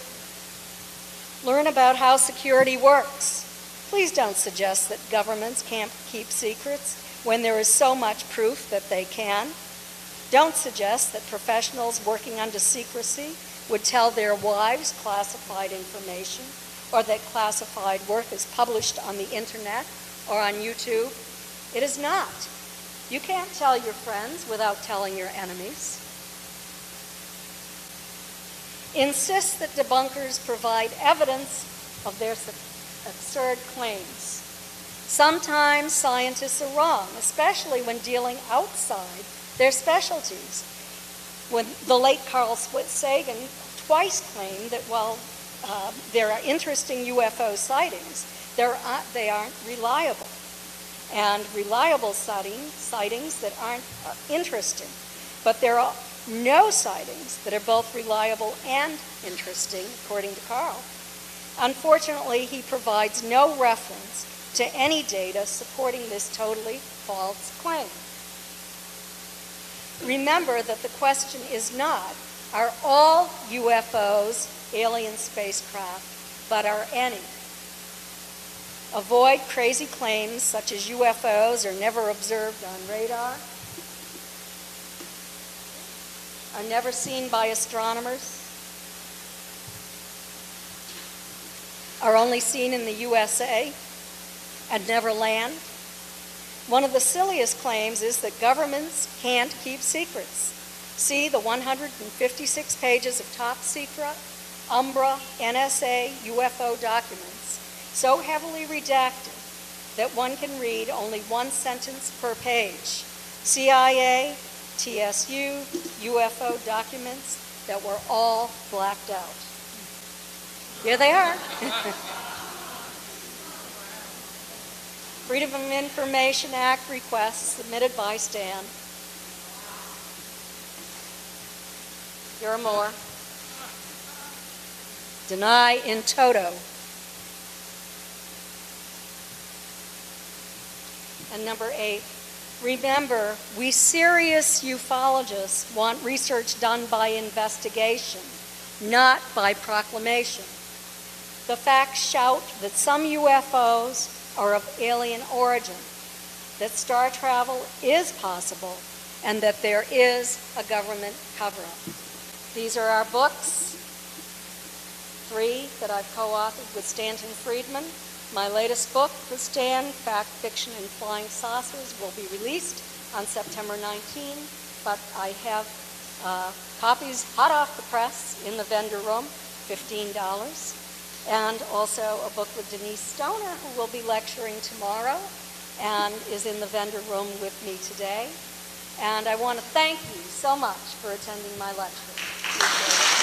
Learn about how security works. Please don't suggest that governments can't keep secrets when there is so much proof that they can. Don't suggest that professionals working under secrecy would tell their wives classified information or that classified work is published on the internet or on YouTube. It is not. You can't tell your friends without telling your enemies. Insist that debunkers provide evidence of their absurd claims. Sometimes scientists are wrong, especially when dealing outside their specialties. when the late Carl Sagan twice claimed that while uh, there are interesting UFO sightings, are, they aren't reliable. And reliable sighting, sightings that aren't uh, interesting. But there are no sightings that are both reliable and interesting, according to Carl. Unfortunately, he provides no reference to any data supporting this totally false claim. Remember that the question is not, are all UFOs alien spacecraft, but are any? Avoid crazy claims such as UFOs are never observed on radar, are never seen by astronomers, are only seen in the USA and never land. One of the silliest claims is that governments can't keep secrets. See the 156 pages of top secret, Umbra, NSA, UFO documents, so heavily redacted that one can read only one sentence per page. CIA, TSU, UFO documents that were all blacked out. Here they are. Freedom of Information Act requests submitted by Stan. Here are more. Deny in toto. And number eight, remember, we serious ufologists want research done by investigation, not by proclamation. The facts shout that some UFOs are of alien origin, that star travel is possible, and that there is a government cover up. These are our books, three that I've co authored with Stanton Friedman. My latest book, The Stand Fact, Fiction, and Flying Saucers, will be released on September 19, but I have uh, copies hot off the press in the vendor room, $15 and also a book with Denise Stoner, who will be lecturing tomorrow and is in the vendor room with me today. And I want to thank you so much for attending my lecture.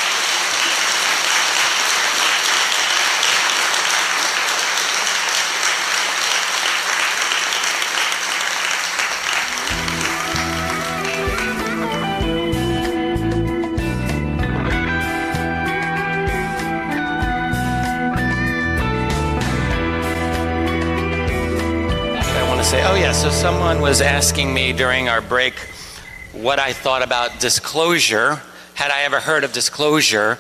Say, oh, yeah, so someone was asking me during our break what I thought about disclosure. Had I ever heard of disclosure?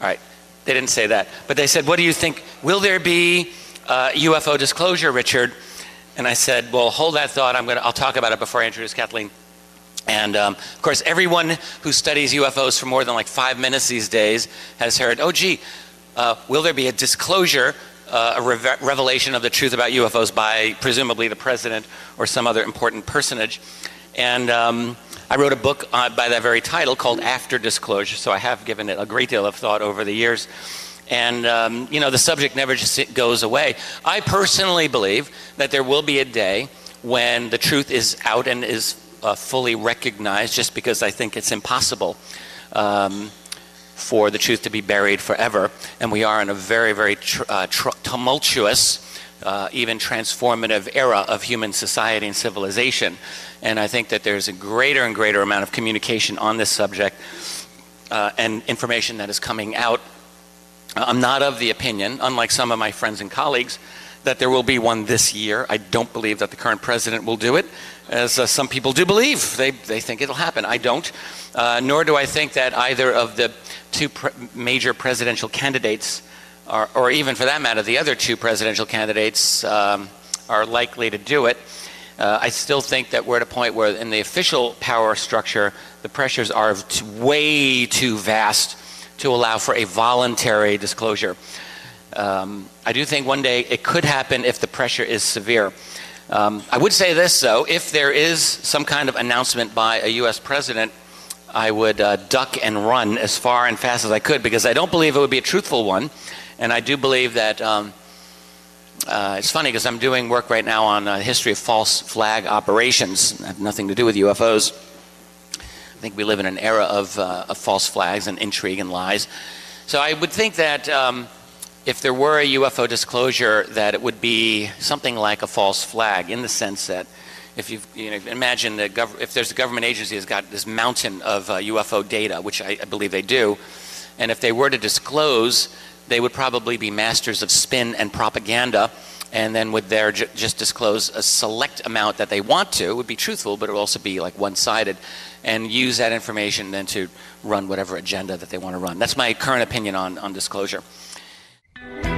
All right, they didn't say that. But they said, what do you think? Will there be uh, UFO disclosure, Richard? And I said, well, hold that thought. I'm gonna, I'll talk about it before I introduce Kathleen. And um, of course, everyone who studies UFOs for more than like five minutes these days has heard, oh, gee, uh, will there be a disclosure uh, a re- revelation of the truth about UFOs by presumably the president or some other important personage. And um, I wrote a book uh, by that very title called After Disclosure, so I have given it a great deal of thought over the years. And, um, you know, the subject never just goes away. I personally believe that there will be a day when the truth is out and is uh, fully recognized just because I think it's impossible. Um, for the truth to be buried forever. And we are in a very, very uh, tumultuous, uh, even transformative era of human society and civilization. And I think that there's a greater and greater amount of communication on this subject uh, and information that is coming out. I'm not of the opinion, unlike some of my friends and colleagues, that there will be one this year. I don't believe that the current president will do it, as uh, some people do believe. They, they think it'll happen. I don't. Uh, nor do I think that either of the two pre- major presidential candidates, are, or even for that matter, the other two presidential candidates, um, are likely to do it. Uh, I still think that we're at a point where, in the official power structure, the pressures are way too vast to allow for a voluntary disclosure. Um, I do think one day it could happen if the pressure is severe. Um, I would say this, though if there is some kind of announcement by a U.S. president I would uh, duck and run as far and fast as I could because I don't believe it would be a truthful one. And I do believe that um, uh, it's funny because I'm doing work right now on a history of false flag operations. I have nothing to do with UFOs. I think we live in an era of, uh, of false flags and intrigue and lies. So I would think that um, if there were a UFO disclosure, that it would be something like a false flag in the sense that if you, know, imagine that if there's a government agency that's got this mountain of uh, UFO data, which I, I believe they do, and if they were to disclose, they would probably be masters of spin and propaganda, and then would there ju- just disclose a select amount that they want to. It would be truthful, but it would also be like one-sided, and use that information then to run whatever agenda that they want to run. That's my current opinion on, on disclosure. Yeah.